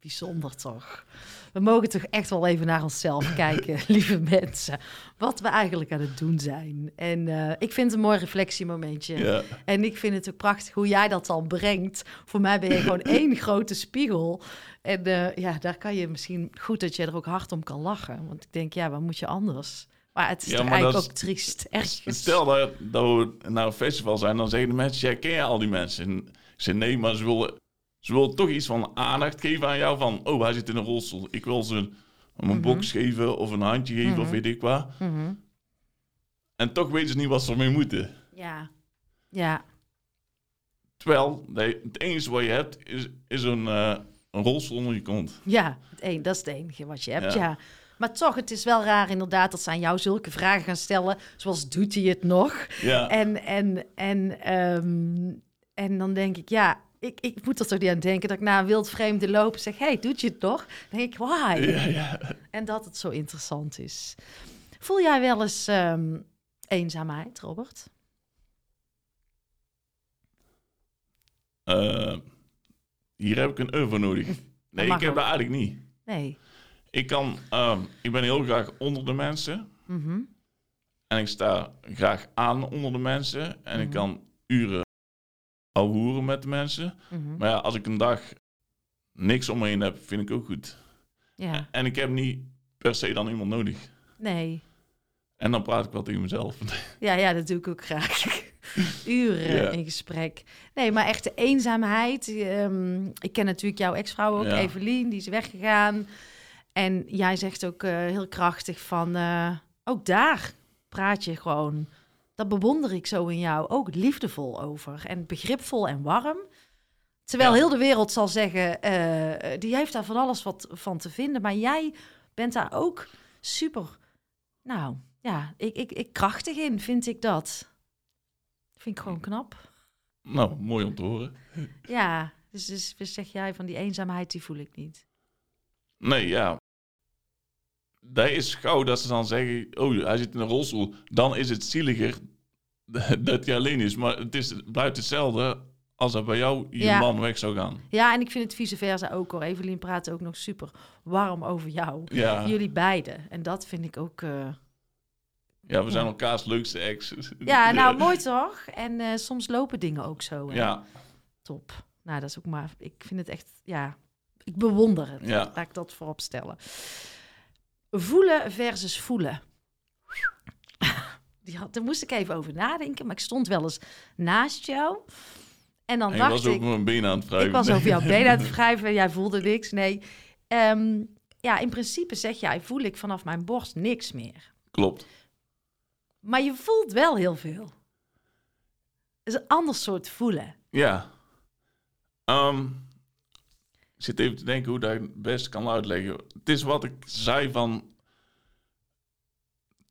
Bijzonder toch? We mogen toch echt wel even naar onszelf [laughs] kijken, lieve mensen. Wat we eigenlijk aan het doen zijn. En eh, ik vind het een mooi reflectiemomentje. ja. En ik vind het ook prachtig hoe jij dat dan brengt. Voor mij ben je gewoon [laughs] één grote spiegel. En ja, daar kan je misschien goed dat je er ook hard om kan lachen. Want ik denk, ja, wat moet je anders? Maar het is Ja, toch maar eigenlijk ook triest. Ergens. Stel dat, dat we naar een festival zijn, dan zeggen de mensen, ja, ken je al die mensen? En ik zeg, nee, maar ze willen, ze willen toch iets van aandacht geven aan jou. Van, oh, hij zit in een rolstoel. Ik wil ze een, een Mhm. box geven of een handje geven of Mhm. weet ik wat. Mhm. En toch weten ze niet wat ze ermee moeten. Ja, ja, Terwijl nee, het enige wat je hebt, is, is een, eh, een rolstoel onder je kont. ja. Het een, dat is het enige wat je hebt, Ja. ja. Maar toch, het is wel raar inderdaad dat ze aan jou zulke vragen gaan stellen. Zoals, doet hij het nog? Ja, En, en, en, ehm, en dan denk ik, ja, ik, ik moet er toch niet aan denken dat ik na een wild vreemde loop zeg, hey, doet je het nog? Dan denk ik, why? ja, ja. En dat het zo interessant is. Voel jij wel eens ehm, eenzaamheid, Robert? Eh, hier heb ik een euro nodig. [laughs] Nee, ik heb ook. dat eigenlijk niet. Nee. Ik, kan, ehm, ik ben heel graag onder de mensen. Mhm. En ik sta graag aan onder de mensen. En ik Mhm. kan uren hoeren met de mensen. Mhm. Maar ja, als ik een dag niks om me heen heb, vind ik ook goed. Ja, En ik heb niet per se dan iemand nodig. nee. En dan praat ik wel tegen mezelf. [laughs] Ja, ja, dat doe ik ook graag. [laughs] Uren Ja. in gesprek. Nee, maar echt de eenzaamheid. ehm, ik ken natuurlijk jouw ex-vrouw ook, Ja. Evelien, die is weggegaan. En jij zegt ook eh, heel krachtig van, eh, ook daar praat je gewoon. Dat bewonder ik zo in jou. Ook liefdevol over. En begripvol en warm. Terwijl Ja. heel de wereld zal zeggen, eh, die heeft daar van alles wat van te vinden. Maar jij bent daar ook super, nou ja, ik, ik, ik krachtig in, vind ik dat. Vind ik gewoon knap. nou, mooi om te horen. Ja, dus, dus dus zeg jij van die eenzaamheid, die voel ik niet. Nee, ja. Dat is gauw dat ze dan zeggen, oh, hij zit in een rolstoel. Dan is het zieliger [laughs] dat hij alleen is. Maar het, is, het blijft hetzelfde als dat bij jou je Ja. man weg zou gaan. Ja, en ik vind het vice versa ook hoor. Evelien praat ook nog super warm over jou. Ja, Jullie beiden. En dat vind ik ook... eh, ja we zijn elkaars leukste ex. Ja, [laughs] nou mooi toch? En eh, soms lopen dingen ook zo. hè? Ja, Top. Nou, dat is ook maar... Ik vind het echt... Ja, ik bewonder het. Ja. Laat ik dat voorop stellen. Voelen versus voelen. Die had, daar moest ik even over nadenken. Maar ik stond wel eens naast jou. En dan en je dacht was ik... ook mijn benen aan het wrijven. Ik was over jouw been aan het [laughs] wrijven en jij voelde niks. Nee. Ehm, ja, in principe zeg jij, voel ik vanaf mijn borst niks meer. Klopt. Maar je voelt wel heel veel. Het is een ander soort voelen. Ja. Ehm, ik zit even te denken hoe dat ik het best kan uitleggen. Het is wat ik zei van...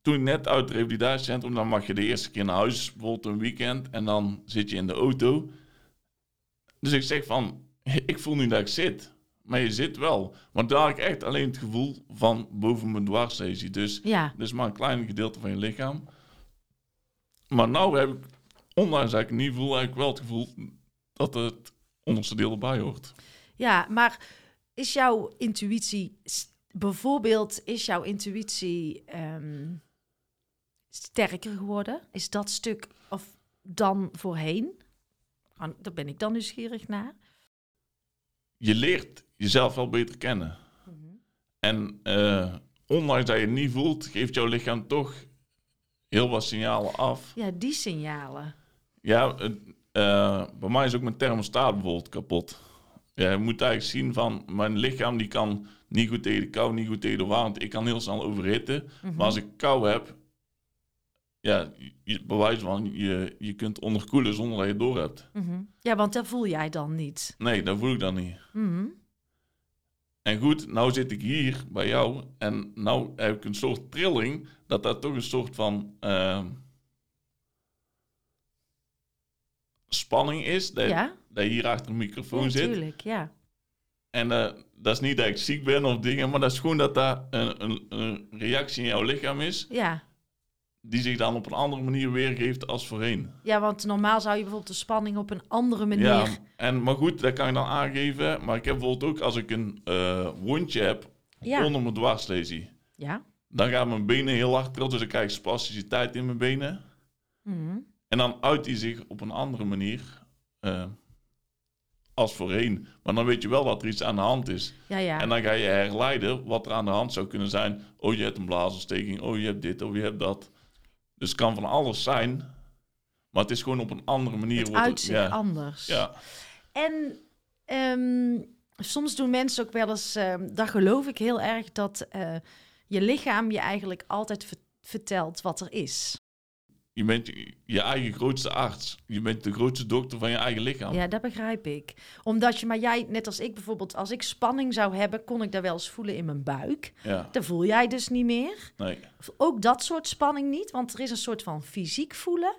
Toen ik net uit het revalidatiecentrum... dan mag je de eerste keer naar huis, bijvoorbeeld een weekend... en dan zit je in de auto. Dus ik zeg van... [laughs] Ik voel nu dat ik zit. Maar je zit wel. Want daar heb ik echt alleen het gevoel van boven mijn dwarslesie. Dus Ja, dat is maar een klein gedeelte van je lichaam. Maar nou heb ik, ondanks dat ik het niet voel, heb ik wel het gevoel dat het onderste deel erbij hoort. Ja, maar is jouw intuïtie... Bijvoorbeeld, is jouw intuïtie ehm, sterker geworden? Is dat stuk of dan voorheen? Daar ben ik dan nieuwsgierig naar. Je leert jezelf wel beter kennen. En eh, ondanks dat je het niet voelt, geeft jouw lichaam toch heel wat signalen af. Ja, die signalen. Ja, eh, bij mij is ook mijn thermostaat bijvoorbeeld kapot. Ja, je moet eigenlijk zien van mijn lichaam die kan niet goed tegen de kou, niet goed tegen de warmte. Ik kan heel snel overhitten. Mhm. Maar als ik kou heb, ja, je, bewijs van je, je kunt onderkoelen zonder dat je het door hebt. Mhm. Ja, want dat voel jij dan niet. Nee, dat voel ik dan niet. Mhm. En goed, nou zit ik hier bij jou en nou heb ik een soort trilling dat dat toch een soort van ehm, spanning is. Dat, Ja, dat je hier achter een microfoon zit. natuurlijk, ja. En eh, dat is niet dat ik ziek ben of dingen, maar dat is gewoon dat dat een, een, een reactie in jouw lichaam is, Ja. die zich dan op een andere manier weergeeft als voorheen. ja, want normaal zou je bijvoorbeeld de spanning op een andere manier... Ja, en, maar goed, dat kan je dan aangeven. Maar ik heb bijvoorbeeld ook als ik een eh, wondje heb Ja, onder mijn dwarslesie, ja. dan gaan mijn benen heel hard trillen, dus dan krijg ik spasticiteit in mijn benen. Mhm. En dan uit die zich op een andere manier eh, als voorheen. Maar dan weet je wel dat er iets aan de hand is. Ja, ja. En dan ga je herleiden wat er aan de hand zou kunnen zijn. Oh, je hebt een blaasontsteking. Oh, je hebt dit. Oh, je hebt dat. Dus het kan van alles zijn. Maar het is gewoon op een andere manier. het wordt uitzicht ja, anders. ja, En ehm, soms doen mensen ook wel eens... ehm daar geloof ik heel erg dat eh, je lichaam je eigenlijk altijd ver- vertelt wat er is. Je bent je, eigen grootste arts. Je bent de grootste dokter van je eigen lichaam. Ja, dat begrijp ik. Omdat je, maar jij, net als ik bijvoorbeeld, als ik spanning zou hebben, kon ik daar wel eens voelen in mijn buik. Ja, Dat voel jij dus niet meer. nee. Ook dat soort spanning niet, want er is een soort van fysiek voelen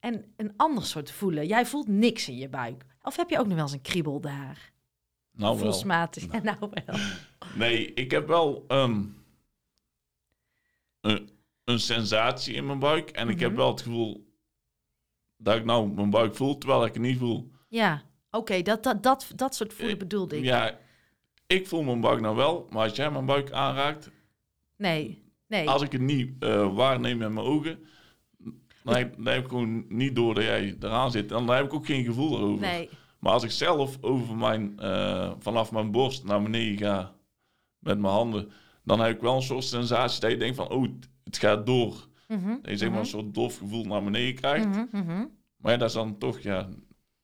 en een ander soort voelen. Jij voelt niks in je buik. Of heb je ook nog wel eens een kriebel daar? Nou wel. Voelsmatig. Ja, [laughs] nou wel. Nee, ik heb wel ehm, een, een sensatie in mijn buik. En ik heb Mhm. wel het gevoel dat ik nou mijn buik voel, terwijl ik het niet voel. Ja, oké, dat, dat, dat, dat soort voelen bedoelde ik. Ja, ik voel mijn buik nou wel, maar als jij mijn buik aanraakt, Nee, nee. als ik het niet eh, waarneem met mijn ogen, dan heb, dan heb ik gewoon niet door dat jij eraan zit. En dan heb ik ook geen gevoel erover. Nee. Maar als ik zelf over mijn, eh, vanaf mijn borst naar beneden ga met mijn handen, dan heb ik wel een soort sensatie dat je denkt van, oh, het, gaat door. Mhm, Dat je zeg maar een soort dof gevoel naar beneden krijgt. mhm, mhm. Maar ja, dat is dan toch, ja...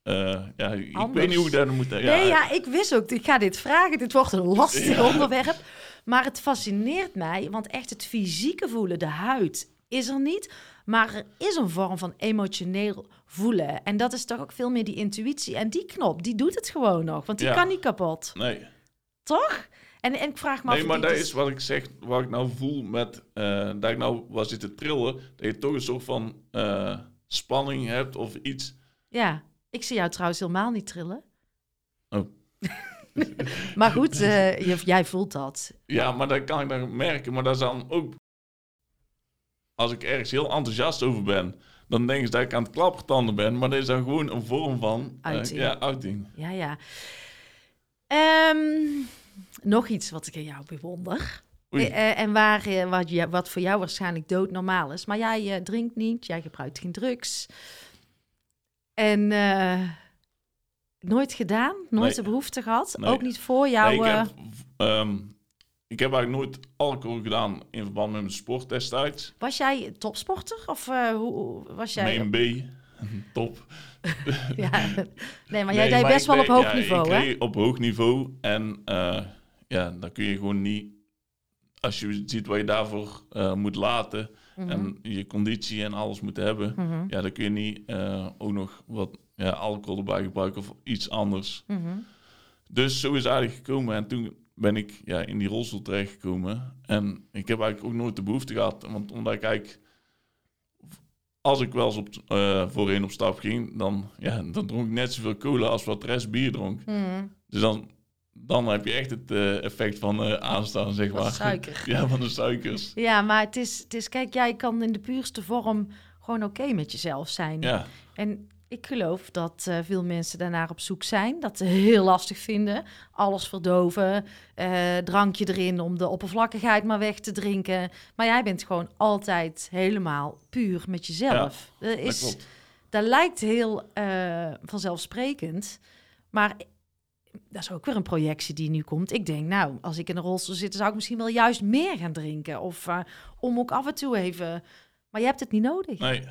eh, ja, ik Anders. weet niet hoe ik dat moet... Ja, nee, ja, ik wist ook, ik ga dit vragen. Dit wordt een lastig Ja. onderwerp. Maar het fascineert mij, want echt het fysieke voelen, de huid, is er niet. Maar er is een vorm van emotioneel voelen. En dat is toch ook veel meer die intuïtie. En die knop, die doet het gewoon nog, want die Ja. kan niet kapot. Nee, Toch? En, en ik vraag me af... nee maar dat is wat ik zeg, wat ik nou voel met... eh, dat ik nou was zitten trillen, dat je toch een soort van eh, spanning hebt of iets. Ja, ik zie jou trouwens helemaal niet trillen. Oh. [laughs] maar goed, eh, je- jij voelt dat. Ja, maar dat kan ik dan merken. Maar dat is dan ook... Als ik ergens heel enthousiast over ben, dan denken ze dat ik aan het klappertanden ben. Maar dat is dan gewoon een vorm van... Uiting. ja, uiting. Ja, ja. Ehm, nog iets wat ik in jou bewonder. Eh, eh, en waar, eh, wat, je- wat voor jou waarschijnlijk doodnormaal is. Maar jij drinkt niet, jij gebruikt geen drugs. En nooit gedaan, nooit Nee. de behoefte gehad. Nee. Ook niet voor jou. Nee, ik, heb, ehm, ik heb eigenlijk nooit alcohol gedaan in verband met mijn sport destijds. was jij topsporter? Of hoe hoe was jij? Mijn B, [laughs] top. [laughs] Ja. Nee, maar Nee, jij deed maar best wel op deed- hoog ja, niveau, hè? op hoog niveau. En eh, ja, dan kun je gewoon niet... Als je ziet wat je daarvoor eh, moet laten... Mhm. en je conditie en alles moet hebben... Mhm, ja, dan kun je niet eh, ook nog wat ja, alcohol erbij gebruiken of iets anders. mhm. Dus zo is het eigenlijk gekomen. En toen ben ik ja, in die rolstoel terechtgekomen. En ik heb eigenlijk ook nooit de behoefte gehad. Want omdat ik eigenlijk... Als ik wel eens op, eh voorheen op stap ging, dan, ja, dan dronk ik net zoveel cola als wat rest bier dronk. Mhm. Dus dan, dan heb je echt het eh, effect van eh, aanstaan, zeg Van maar. suiker. [laughs] Ja, van de suikers. Ja, maar het is, het is, kijk, jij kan in de puurste vorm gewoon oké met jezelf zijn. Ja, En ik geloof dat eh, veel mensen daarnaar op zoek zijn, dat ze heel lastig vinden. Alles verdoven, eh, drankje erin om de oppervlakkigheid maar weg te drinken. Maar jij bent gewoon altijd helemaal puur met jezelf. dat, dat is, dat lijkt heel eh, vanzelfsprekend, maar dat is ook weer een projectie die nu komt. Ik denk, nou, als ik in een rolstoel zit, zou ik misschien wel juist meer gaan drinken. Of om ook af en toe even... Maar je hebt het niet nodig. Nee.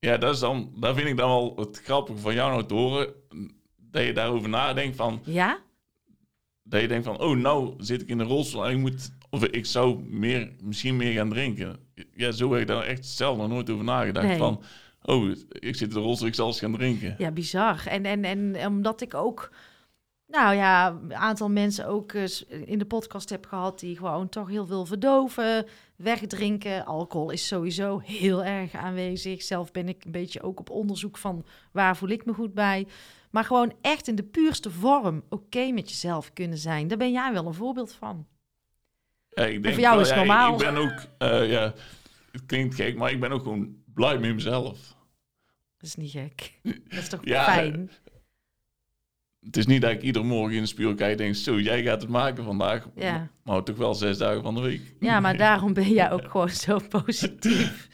Ja, dat, is dan, dat vind ik dan wel het grappige van jou nou te horen. Dat je daarover nadenkt van... Ja? Dat je denkt van, oh, nou zit ik in de rolstoel en ik moet... Of ik zou meer, misschien meer gaan drinken. Ja, zo heb ik daar echt zelf nog nooit over nagedacht. Nee. Van, oh, ik zit in de rolstoel, ik zal eens gaan drinken. Ja, bizar. En, en, en omdat ik ook, nou ja, een aantal mensen ook in de podcast heb gehad die gewoon toch heel veel verdoven, wegdrinken. Alcohol is sowieso heel erg aanwezig. Zelf ben ik een beetje ook op onderzoek van waar voel ik me goed bij. Maar gewoon echt in de puurste vorm oké met jezelf kunnen zijn. Daar ben jij wel een voorbeeld van. Ja, ik denk voor jou wel, is het ja, ik- normaal. Ik, ben ook, eh, ja, het klinkt gek, maar ik ben ook gewoon blij met mezelf. Dat is niet gek. Dat is toch Ja, fijn? Het is niet dat ik iedere morgen in de spiegel kijk en denk, zo, jij gaat het maken vandaag. Ja. Maar toch wel zes dagen van de week. Ja, maar [laughs] daarom ben jij ook gewoon zo [laughs] positief.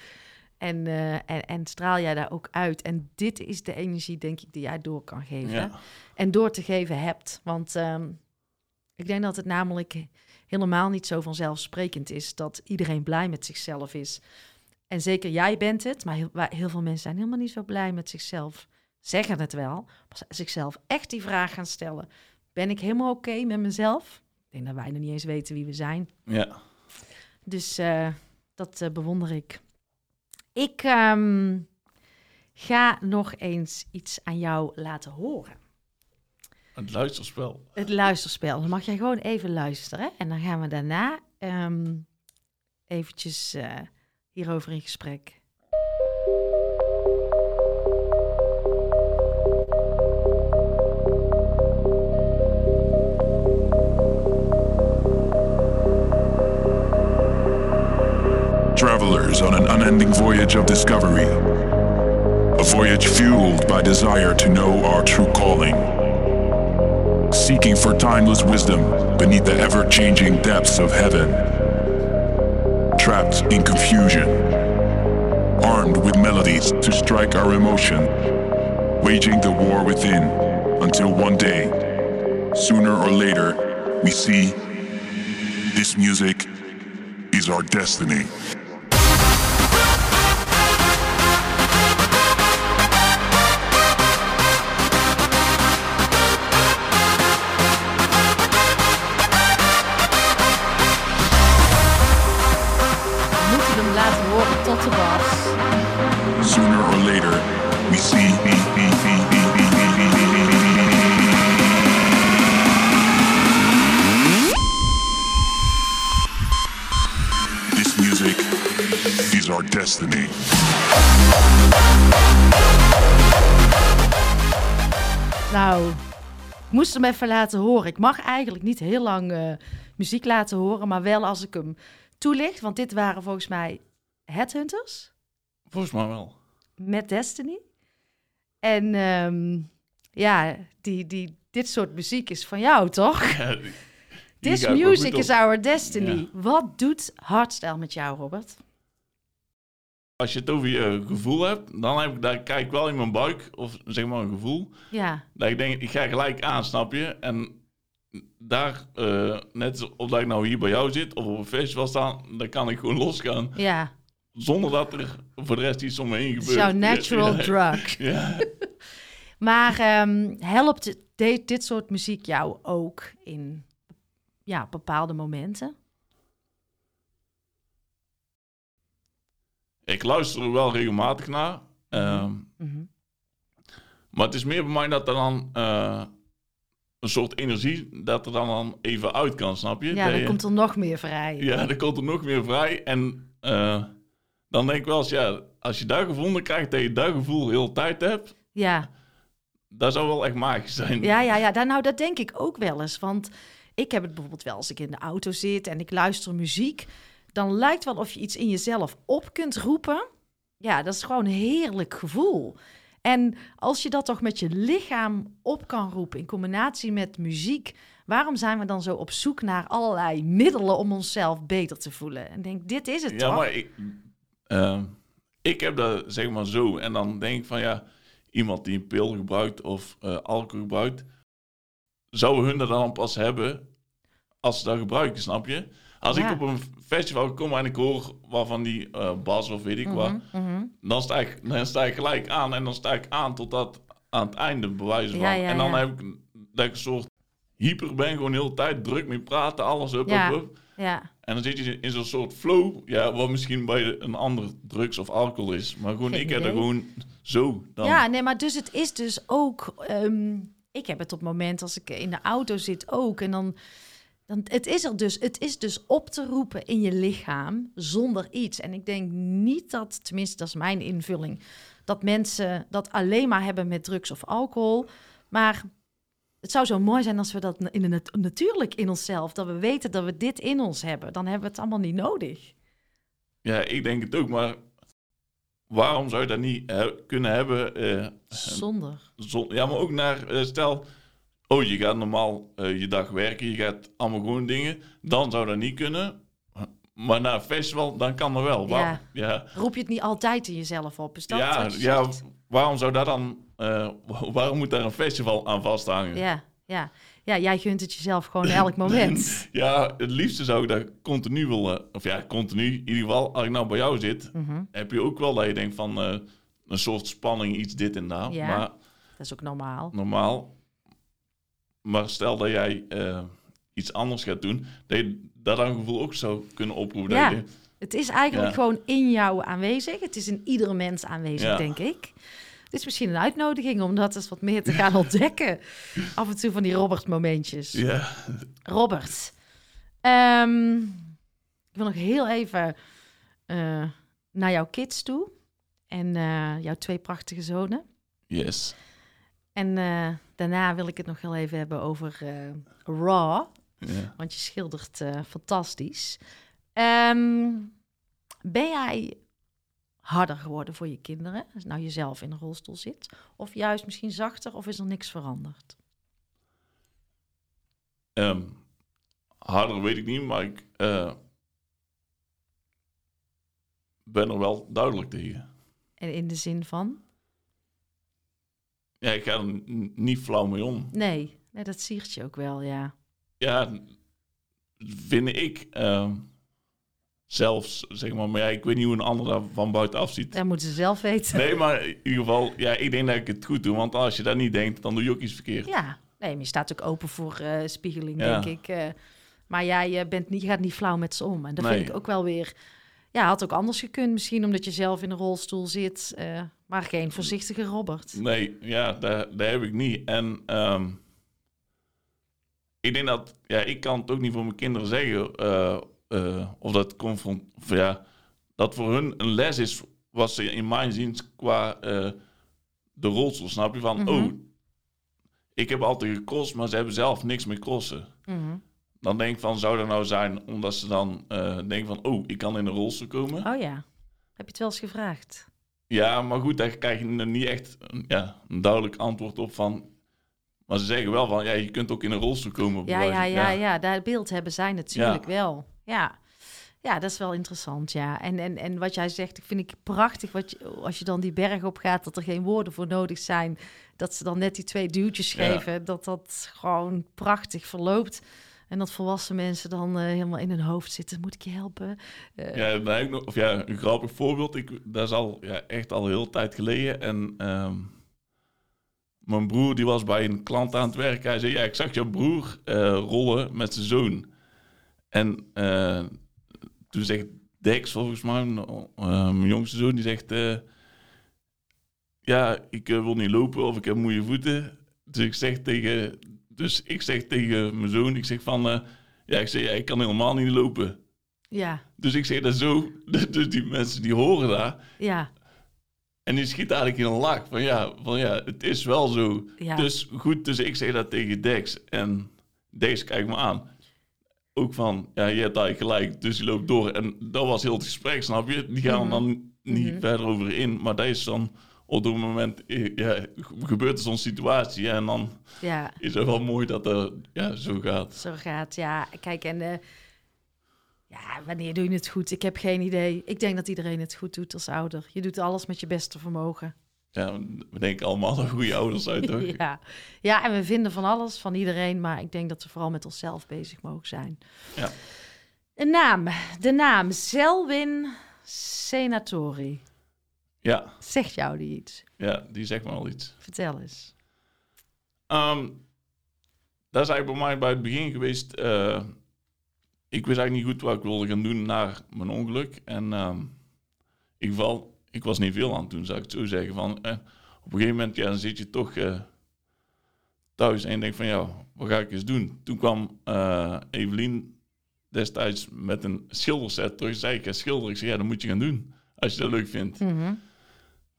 En, eh, en, en straal jij daar ook uit. En dit is de energie, denk ik, die jij door kan geven. Ja. En door te geven hebt. Want ehm, ik denk dat het namelijk helemaal niet zo vanzelfsprekend is dat iedereen blij met zichzelf is. En zeker jij bent het, maar heel veel mensen zijn helemaal niet zo blij met zichzelf. Zeggen het wel, maar zichzelf echt die vraag gaan stellen. Ben ik helemaal oké met mezelf? Ik denk dat wij nog niet eens weten wie we zijn. Ja. Dus eh, dat eh, bewonder ik. Ik ehm, ga nog eens iets aan jou laten horen. Het luisterspel. Het luisterspel. Dan mag jij gewoon even luisteren. En dan gaan we daarna ehm eventjes eh, hierover in gesprek. On an unending voyage of discovery. A voyage fueled by desire to know our true calling. seeking for timeless wisdom beneath the ever changing depths of heaven. Trapped in confusion, armed with melodies to strike our emotion, waging the war within until one day, sooner or later, we see this music is our destiny. Hem even laten horen. Ik mag eigenlijk niet heel lang eh, muziek laten horen, maar wel als ik hem toelicht. Want dit waren volgens mij Headhunters Volgens mij wel. met Destiny. En ehm, ja, die, die, dit soort muziek is van jou, toch? Ja, die- die This music is our destiny. Ja. Wat doet hardstyle met jou, Robert? Als je het over je gevoel hebt, dan heb ik, daar kijk ik wel in mijn buik, of zeg maar een gevoel, Ja, dat ik denk, ik ga gelijk aan, snap je? En daar, eh, net of dat ik nou hier bij jou zit of op een festival sta, dan kan ik gewoon losgaan. ja. Zonder dat er voor de rest iets om me heen gebeurt. jouw natural ja, drug. [laughs] Ja. [laughs] Maar ehm, helpt dit- dit, dit soort muziek jou ook in ja, bepaalde momenten? Ik luister er wel regelmatig naar. ehm, Mhm. maar het is meer bij mij dat er dan eh, een soort energie, dat er dan, dan even uit kan, snap je? Ja, dan komt er nog meer vrij. Ja, dan komt er nog meer vrij. En eh, dan denk ik wel eens, ja, als je dat gevonden krijgt, dat je dat gevoel heel tijd hebt, Ja, dat zou wel echt magisch zijn. ja, ja, ja. Daar, nou, dat denk ik ook wel eens. Want ik heb het bijvoorbeeld wel als ik in de auto zit en ik luister muziek. Dan lijkt wel of je iets in jezelf op kunt roepen. Ja, dat is gewoon een heerlijk gevoel. En als je dat toch met je lichaam op kan roepen in combinatie met muziek, waarom zijn we dan zo op zoek naar allerlei middelen om onszelf beter te voelen? En denk, dit is het Ja, toch? maar ik, ehm, ik heb dat zeg maar zo. En dan denk ik van ja, iemand die een pil gebruikt of eh, alcohol gebruikt, zouden hun dat dan pas hebben als ze dat gebruiken, snap je? Als Ja. ik op een festival kom en ik hoor waarvan die eh bas of weet ik wat, Mhm, mhm. dan sta, ik, dan sta ik gelijk aan en dan sta ik aan totdat aan het einde bewijzen van. Ja, ja, en dan heb ik dat ik een soort hyper ben, gewoon de hele tijd druk mee praten, alles up, Ja. up, up. Ja, En dan zit je in zo'n soort flow, ja, wat misschien bij een ander drugs of alcohol is. Maar gewoon, Geen ik heb er gewoon zo dan. Ja, nee, maar dus het is dus ook. ehm, ik heb het op het moment als ik in de auto zit ook. En dan. Dan het, is er dus, het is dus op te roepen in je lichaam zonder iets. En ik denk niet dat, tenminste, dat is mijn invulling, dat mensen dat alleen maar hebben met drugs of alcohol. Maar het zou zo mooi zijn als we dat in de nat- natuurlijk in onszelf, dat we weten dat we dit in ons hebben. Dan hebben we het allemaal niet nodig. Ja, ik denk het ook, maar waarom zou je dat niet he- kunnen hebben? eh, Zonder. zon- ja, maar ook naar, eh, stel, oh, je gaat normaal eh, je dag werken, je gaat allemaal gewoon dingen. Dan zou dat niet kunnen. Maar na een festival, dan kan dat wel. Ja. ja. Roep je het niet altijd in jezelf op? Is dat ja, ja, waarom zou dat dan, eh, waarom moet daar een festival aan vasthangen? Ja, ja. ja, jij gunt het jezelf gewoon elk [laughs] moment. Ja, het liefste zou ik dat continu willen. Of ja, continu. In ieder geval, als ik nou bij jou zit, Mhm. heb je ook wel dat je denkt van eh, een soort spanning, iets dit en dat. Ja. Maar Dat is ook normaal. normaal. Maar stel dat jij eh, iets anders gaat doen, dat je dat dan gevoel ook zou kunnen oproepen. Ja. Je, Het is eigenlijk Ja. gewoon in jou aanwezig. Het is in iedere mens aanwezig, Ja. denk ik. Het is misschien een uitnodiging om dat eens wat meer te gaan [laughs] ontdekken. Af en toe van die Robert-momentjes. ja, Robert, ehm, ik wil nog heel even eh, naar jouw kids toe. En eh, jouw twee prachtige zonen. yes. En daarna wil ik het nog heel even hebben over eh, Raw. Ja. Want je schildert eh, fantastisch. Ehm, ben jij harder geworden voor je kinderen? Als nou jezelf in een rolstoel zit? Of juist misschien zachter? Of is er niks veranderd? Ehm, harder weet ik niet, maar ik eh, ben er wel duidelijk tegen. En in de zin van? Ja, ik ga er niet flauw mee om. Nee, nee dat siert je ook wel, ja. Ja, vind ik ehm, zelfs, zeg maar. Maar ja, ik weet niet hoe een ander daar van buitenaf ziet. Dat moeten ze zelf weten. Nee, maar in ieder geval, ja, ik denk dat ik het goed doe. Want als je dat niet denkt, dan doe je ook iets verkeerd. Ja, nee, maar je staat ook open voor eh, spiegeling, Ja. denk ik. eh. maar jij eh, bent niet, je gaat niet flauw met ze om. En dat Nee. vind ik ook wel weer... Ja, had ook anders gekund misschien, omdat je zelf in een rolstoel zit. Maar geen voorzichtige Robert. Nee, ja, dat, dat heb ik niet. En ehm, ik denk dat, ja, ik kan het ook niet voor mijn kinderen zeggen. eh, eh, of dat confront, of ja, dat voor hun een les is, was ze in mijn zin qua eh, de rolstoel, snap je? Van, Mhm. oh, ik heb altijd gecrossed, maar ze hebben zelf niks meer crossen. Mhm. Dan denk ik van, zou dat nou zijn omdat ze dan denken van, oh, ik kan in een rolstoel komen? Oh ja, heb je het wel eens gevraagd? Ja, maar goed, daar krijg je er niet echt een, ja, een duidelijk antwoord op van. Maar ze zeggen wel van, ja, je kunt ook in een rolstoel komen. Ja, ja, ja, ja, dat beeld hebben zij natuurlijk wel. Ja. ja, dat is wel interessant, ja. En, en, en wat jij zegt, ik vind ik prachtig wat je, als je dan die berg op gaat, dat er geen woorden voor nodig zijn. Dat ze dan net die twee duwtjes Ja. geven, dat dat gewoon prachtig verloopt. En dat volwassen mensen dan eh, helemaal in hun hoofd zitten. Moet ik je helpen? Eh, Ja, ik nog, of ja, een grappig voorbeeld. Ik, dat is al ja, echt al heel tijd geleden. En ehm, mijn broer die was bij een klant aan het werken. Hij zei, ja, ik zag jouw broer eh, rollen met zijn zoon. En toen zegt Dex, volgens mij, mijn jongste zoon, die zegt... ja, ik wil niet lopen of ik heb moeie voeten. Dus ik zeg tegen, dus ik zeg tegen mijn zoon, ik zeg van... eh, ja, ik zeg, ja, ik kan helemaal niet lopen. ja, Dus ik zeg dat zo. [laughs] Dus die mensen die horen dat. ja, En die schieten eigenlijk in een lach. Van ja, van ja het is wel zo. ja. Dus goed, dus ik zeg dat tegen Dex. En Dex kijkt me aan. Ook van, ja, je hebt eigenlijk gelijk. Dus die loopt door. En dat was heel het gesprek, snap je? Die gaan Mhm. dan niet Mhm. verder over in. Maar dat is dan op dat moment, eh, ja, gebeurt er zo'n situatie. En dan ja. is het wel mooi dat dat ja, zo gaat. Zo gaat, ja. Kijk, en eh, ja, wanneer doe je het goed? Ik heb geen idee. Ik denk dat iedereen het goed doet als ouder. Je doet alles met je beste vermogen. Ja, we denken allemaal goede ouders zijn, toch? [laughs] Ja. ja, en we vinden van alles, van iedereen. Maar ik denk dat we vooral met onszelf bezig mogen zijn. Ja. Een naam. De naam Selwyn Senatori. Ja, Zegt jou die iets? ja, die zegt me al iets. Vertel eens. Ehm, dat is eigenlijk bij mij bij het begin geweest. eh, ik wist eigenlijk niet goed wat ik wilde gaan doen na mijn ongeluk. En ehm, ik, val, ik was niet veel aan het doen, zou ik het zo zeggen. Van, eh, op een gegeven moment ja, dan zit je toch eh, thuis en je denkt van ja, wat ga ik eens doen? Toen kwam eh, Evelien destijds met een schilderset terug. Zei ik, ga schilderen. Ik zei, ja, dat moet je gaan doen. Als je dat leuk vindt. Mhm.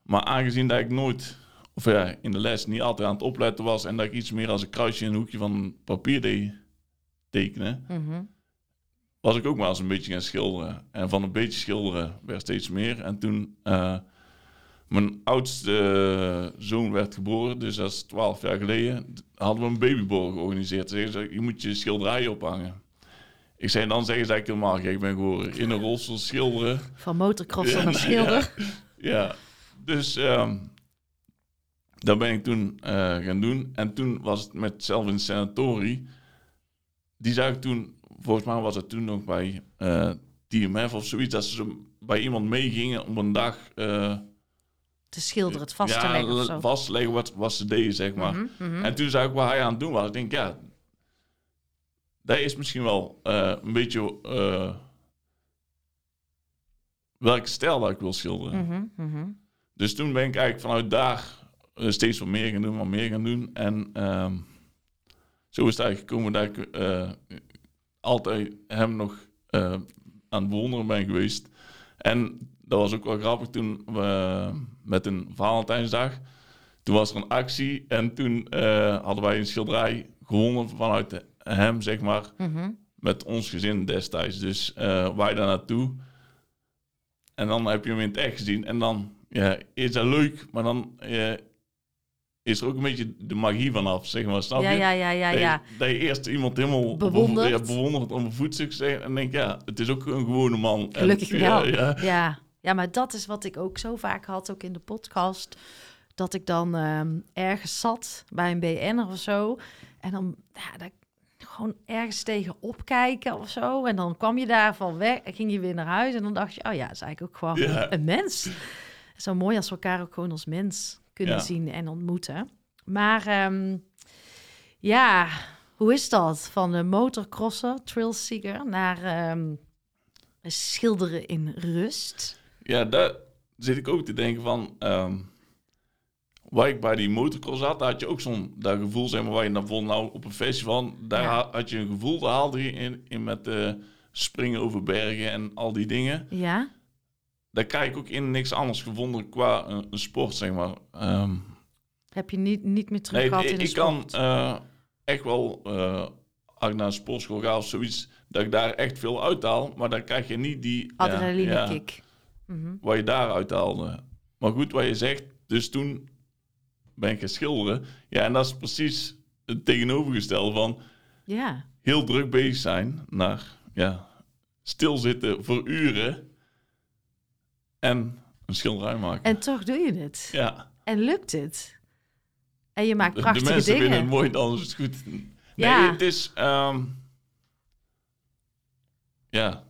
Maar aangezien dat ik nooit, of ja, in de les niet altijd aan het opletten was en dat ik iets meer als een kruisje in een hoekje van papier deed tekenen, Mhm. was ik ook maar eens een beetje gaan schilderen. En van een beetje schilderen werd steeds meer. En toen eh, mijn oudste zoon werd geboren, dus dat is twaalf jaar geleden, hadden we een babyborrel georganiseerd. Ze zeiden, je moet je schilderijen ophangen. Ik zei, dan zeggen ze dat ik helemaal gek ben geworden. In een rolstoel schilderen. Van motocrosser Ja, naar schilder. Ja, dus ehm dat ben ik toen eh, gaan doen. En toen was het met zelf in Sanatori. Die zag ik toen, volgens mij was het toen nog bij eh, TMF of zoiets, dat ze bij iemand meegingen om een dag eh, Te schilderen, het vast te leggen of zo. vast te leggen wat, wat ze deden, zeg maar. Mhm, mhm. En toen zag ik wat hij aan het doen was. Ik denk, ja, dat is misschien wel een beetje eh, welke stijl dat ik wil schilderen. Mhm. Dus toen ben ik eigenlijk vanuit daar eh, steeds wat meer gaan doen, wat meer gaan doen. En ehm, zo is het eigenlijk gekomen dat ik eh, altijd hem nog eh, aan het bewonderen ben geweest. En dat was ook wel grappig toen we met een Valentijnsdag. Toen was er een actie en toen hadden wij een schilderij gewonnen vanuit hem, zeg maar, Mhm. met ons gezin destijds. Dus wij daar naartoe. En dan heb je hem in het echt gezien. En dan ja, is dat leuk, maar dan is er ook een beetje de magie vanaf, zeg maar. Snap Ja, je? ja, ja, ja, dat, ja. Je, dat je eerst iemand helemaal Bewondert. ja, bewondert om een voetsucces en denk ja, het is ook een gewone man. Gelukkig wel. Ja, Ja. ja, maar dat is wat ik ook zo vaak had, ook in de podcast. Dat ik dan ehm, ergens zat bij een BN'er of zo. En dan ja, dat, gewoon ergens tegen opkijken of zo. En dan kwam je daarvan weg en ging je weer naar huis. En dan dacht je, oh ja, is eigenlijk ook gewoon Ja. een mens. Zo mooi als we elkaar ook gewoon als mens kunnen Ja. zien en ontmoeten. Maar ehm, ja, hoe is dat? Van de motorcrosser, trailseeker, naar ehm, schilderen in rust. Ja, daar zit ik ook te denken van... ehm, waar ik bij die motocross had, daar had je ook zo'n dat gevoel, zeg maar, waar je dan vol nou op een festival... Daar Ja. had je een gevoel, daar haalde je in, in met eh, springen over bergen en al die dingen. Ja, Daar krijg ik ook in niks anders gevonden qua een, een sport, zeg maar. Ehm, heb je niet, niet meer terug nee, gehad ik, in de ik kan eh, echt wel, eh, als ik naar een sportschool ga of zoiets, dat ik daar echt veel uithaal. Maar dan krijg je niet die... ja, Adrenaline ja, kick. Mhm. wat je daar uithaalde. Maar goed, wat je zegt, dus toen ben ik gaan schilderen. Ja, en dat is precies het tegenovergestelde van Ja, heel druk bezig zijn naar ja, stilzitten voor uren en een schilderij maken. en toch doe je het. ja, En lukt het. En je maakt de prachtige mensen dingen. vinden het mooi, dan is het goed. Nee, Ja. het is... ehm, ja.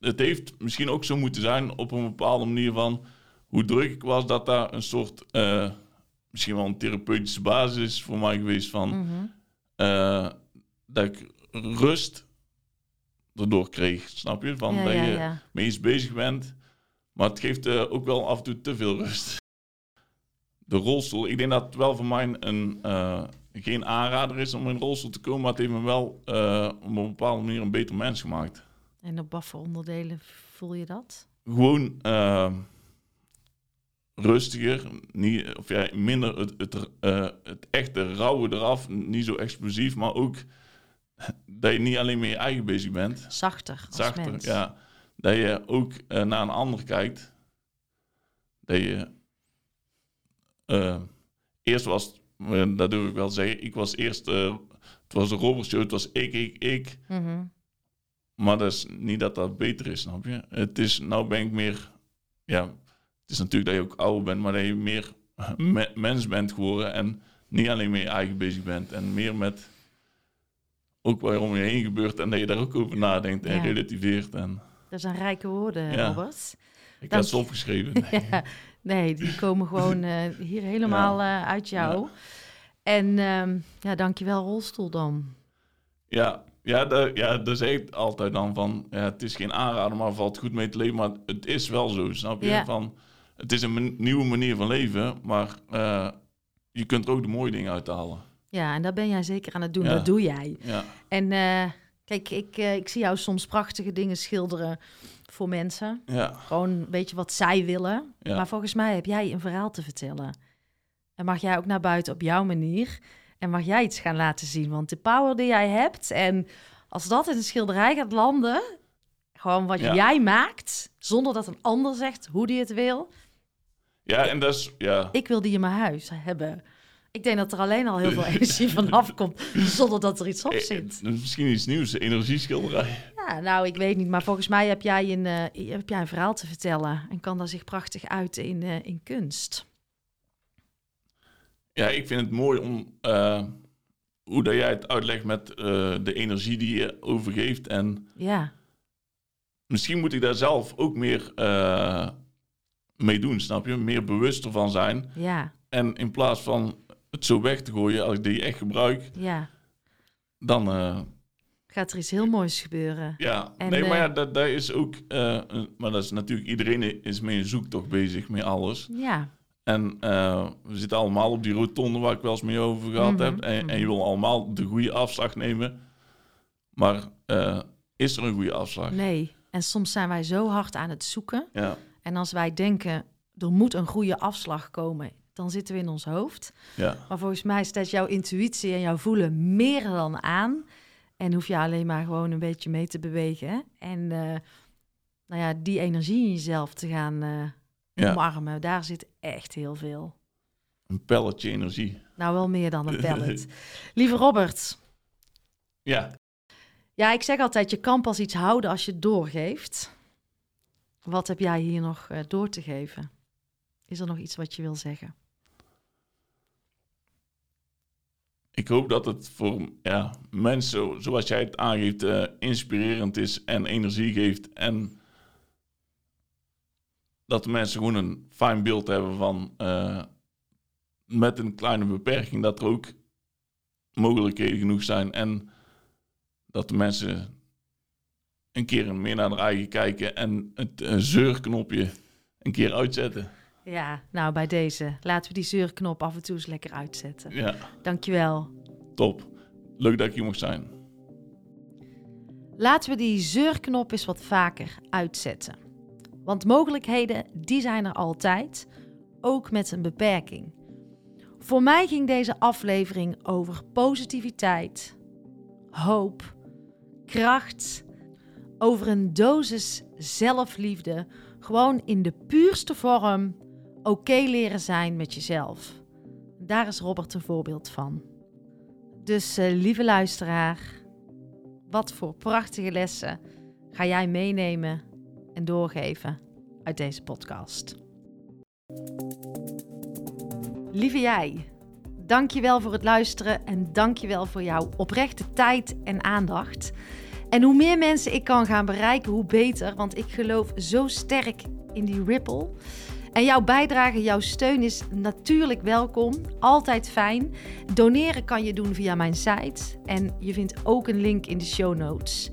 Het heeft misschien ook zo moeten zijn op een bepaalde manier van... hoe druk ik was, dat daar een soort... eh, misschien wel een therapeutische basis is voor mij geweest van... Mhm. eh, dat ik rust erdoor kreeg, snap je? Van Ja, dat ja, je ja. mee eens bezig bent. Maar het geeft eh, ook wel af en toe te veel rust. De rolstoel, ik denk dat het wel voor mij een, eh, geen aanrader is om in een rolstoel te komen, maar het heeft me wel eh, op een bepaalde manier een beter mens gemaakt. En op wat voor onderdelen voel je dat? Gewoon rustiger, niet, of ja, minder het, het, het echte rauwe eraf, niet zo explosief, maar ook dat je niet alleen met je eigen bezig bent. Zachter zachter. mens. Ja, dat je ook eh, naar een ander kijkt. Dat je eh, eerst was, eh, dat durf ik wel zeggen, ik was eerst, het was een robbershow, het was ik, ik, ik. Mhm. Maar dat is niet dat dat beter is, snap je? Het is, nou ben ik meer, ja, het is natuurlijk dat je ook ouder bent, maar dat je meer me- mens bent geworden en niet alleen met je eigen bezig bent en meer met ook waarom je heen gebeurt en dat je daar ook over nadenkt en Ja. relativeert. En Dat zijn rijke woorden, Ja. Robert. ik Dank had ze opgeschreven. [laughs] Ja, nee, die komen gewoon eh, hier helemaal eh, uit jou. Ja. En ehm ja, dankjewel rolstoel dan. Ja, ja, daar, ja, daar zeg ik altijd dan van, ja, het is geen aanrader, maar valt goed mee te leven. Maar het is wel zo, snap je? Ja. Van, het is een nieuwe manier van leven, maar eh, je kunt er ook de mooie dingen uithalen. Ja, en dat ben jij zeker aan het doen. Ja. Dat doe jij. Ja, En eh, kijk, ik, eh, ik zie jou soms prachtige dingen schilderen voor mensen. ja, Gewoon een beetje wat zij willen. Ja. Maar volgens mij heb jij een verhaal te vertellen. En mag jij ook naar buiten op jouw manier. En mag jij iets gaan laten zien. Want de power die jij hebt. En als dat in een schilderij gaat landen. Gewoon wat jij maakt. Zonder dat een ander zegt hoe die het wil. ja, en dat is, ja, Ik wil die in mijn huis hebben. Ik denk dat er alleen al heel veel [laughs] energie van afkomt. Zonder dat er iets op eh, zit. eh, misschien iets nieuws, energieschilderij. Ja, nou, ik weet niet. Maar volgens mij heb jij een, eh, heb jij een verhaal te vertellen. En kan daar zich prachtig uiten in, in kunst. Ja, ik vind het mooi om hoe dat jij het uitlegt met de energie die je overgeeft. En Ja, misschien moet ik daar zelf ook meer mee doen, snap je? Meer bewuster van zijn. ja, En in plaats van het zo weg te gooien, als ik die echt gebruik, ja. dan eh, Gaat er iets heel moois gebeuren. ja. En, nee, maar eh, ja, dat, dat is ook, eh, maar dat is natuurlijk iedereen is mee een zoektocht bezig met alles. Ja, En eh, we zitten allemaal op die rotonde waar ik wel eens mee over gehad Mhm, heb. En, en je mhm. wil allemaal de goede afslag nemen. Maar eh, is er een goede afslag? nee. En soms zijn wij zo hard aan het zoeken. Ja, En als wij denken, er moet een goede afslag komen, dan zitten we in ons hoofd. ja, Maar volgens mij staat jouw intuïtie en jouw voelen meer dan aan. En hoef je alleen maar gewoon een beetje mee te bewegen. En eh, nou ja, die energie in jezelf te gaan eh, Ja. omarmen, daar zit echt heel veel. Een pelletje energie. Nou, wel meer dan een [laughs] pellet. Lieve Robert. Ja. Ja, ik zeg altijd, je kan pas iets houden als je het doorgeeft. Wat heb jij hier nog uh, door te geven? Is er nog iets wat je wil zeggen? Ik hoop dat het voor ja, mensen, zoals jij het aangeeft, uh, inspirerend is en energie geeft. En dat de mensen gewoon een fijn beeld hebben van uh, met een kleine beperking dat er ook mogelijkheden genoeg zijn. En dat de mensen een keer meer naar hun eigen kijken en het uh, zeurknopje een keer uitzetten. Ja, nou bij deze. Laten we die zeurknop af en toe eens lekker uitzetten. Ja. Dankjewel. Top. Leuk dat ik hier mocht zijn. Laten we die zeurknop eens wat vaker uitzetten. Want mogelijkheden, die zijn er altijd, ook met een beperking. Voor mij ging deze aflevering over positiviteit, hoop, kracht, over een dosis zelfliefde, gewoon in de puurste vorm oké leren zijn met jezelf. Daar is Robert een voorbeeld van. Dus uh, lieve luisteraar, wat voor prachtige lessen ga jij meenemen en doorgeven uit deze podcast? Lieve jij, dankjewel voor het luisteren en dankjewel voor jouw oprechte tijd en aandacht. En hoe meer mensen ik kan gaan bereiken, hoe beter, want ik geloof zo sterk in die ripple. En jouw bijdrage, jouw steun is natuurlijk welkom. Altijd fijn. Doneren kan je doen via mijn site. En je vindt ook een link in de show notes.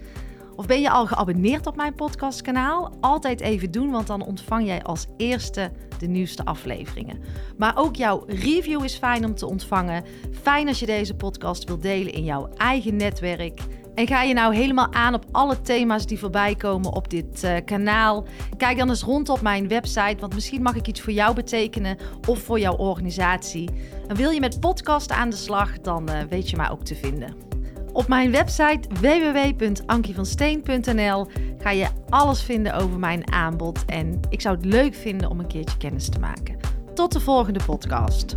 Of ben je al geabonneerd op mijn podcastkanaal? Altijd even doen, want dan ontvang jij als eerste de nieuwste afleveringen. Maar ook jouw review is fijn om te ontvangen. Fijn als je deze podcast wilt delen in jouw eigen netwerk. En ga je nou helemaal aan op alle thema's die voorbij komen op dit uh, kanaal? Kijk dan eens rond op mijn website, want misschien mag ik iets voor jou betekenen of voor jouw organisatie. En wil je met podcast aan de slag, dan uh, weet je mij ook te vinden. Op mijn website www.ankievansteen.nl ga je alles vinden over mijn aanbod en ik zou het leuk vinden om een keertje kennis te maken. Tot de volgende podcast.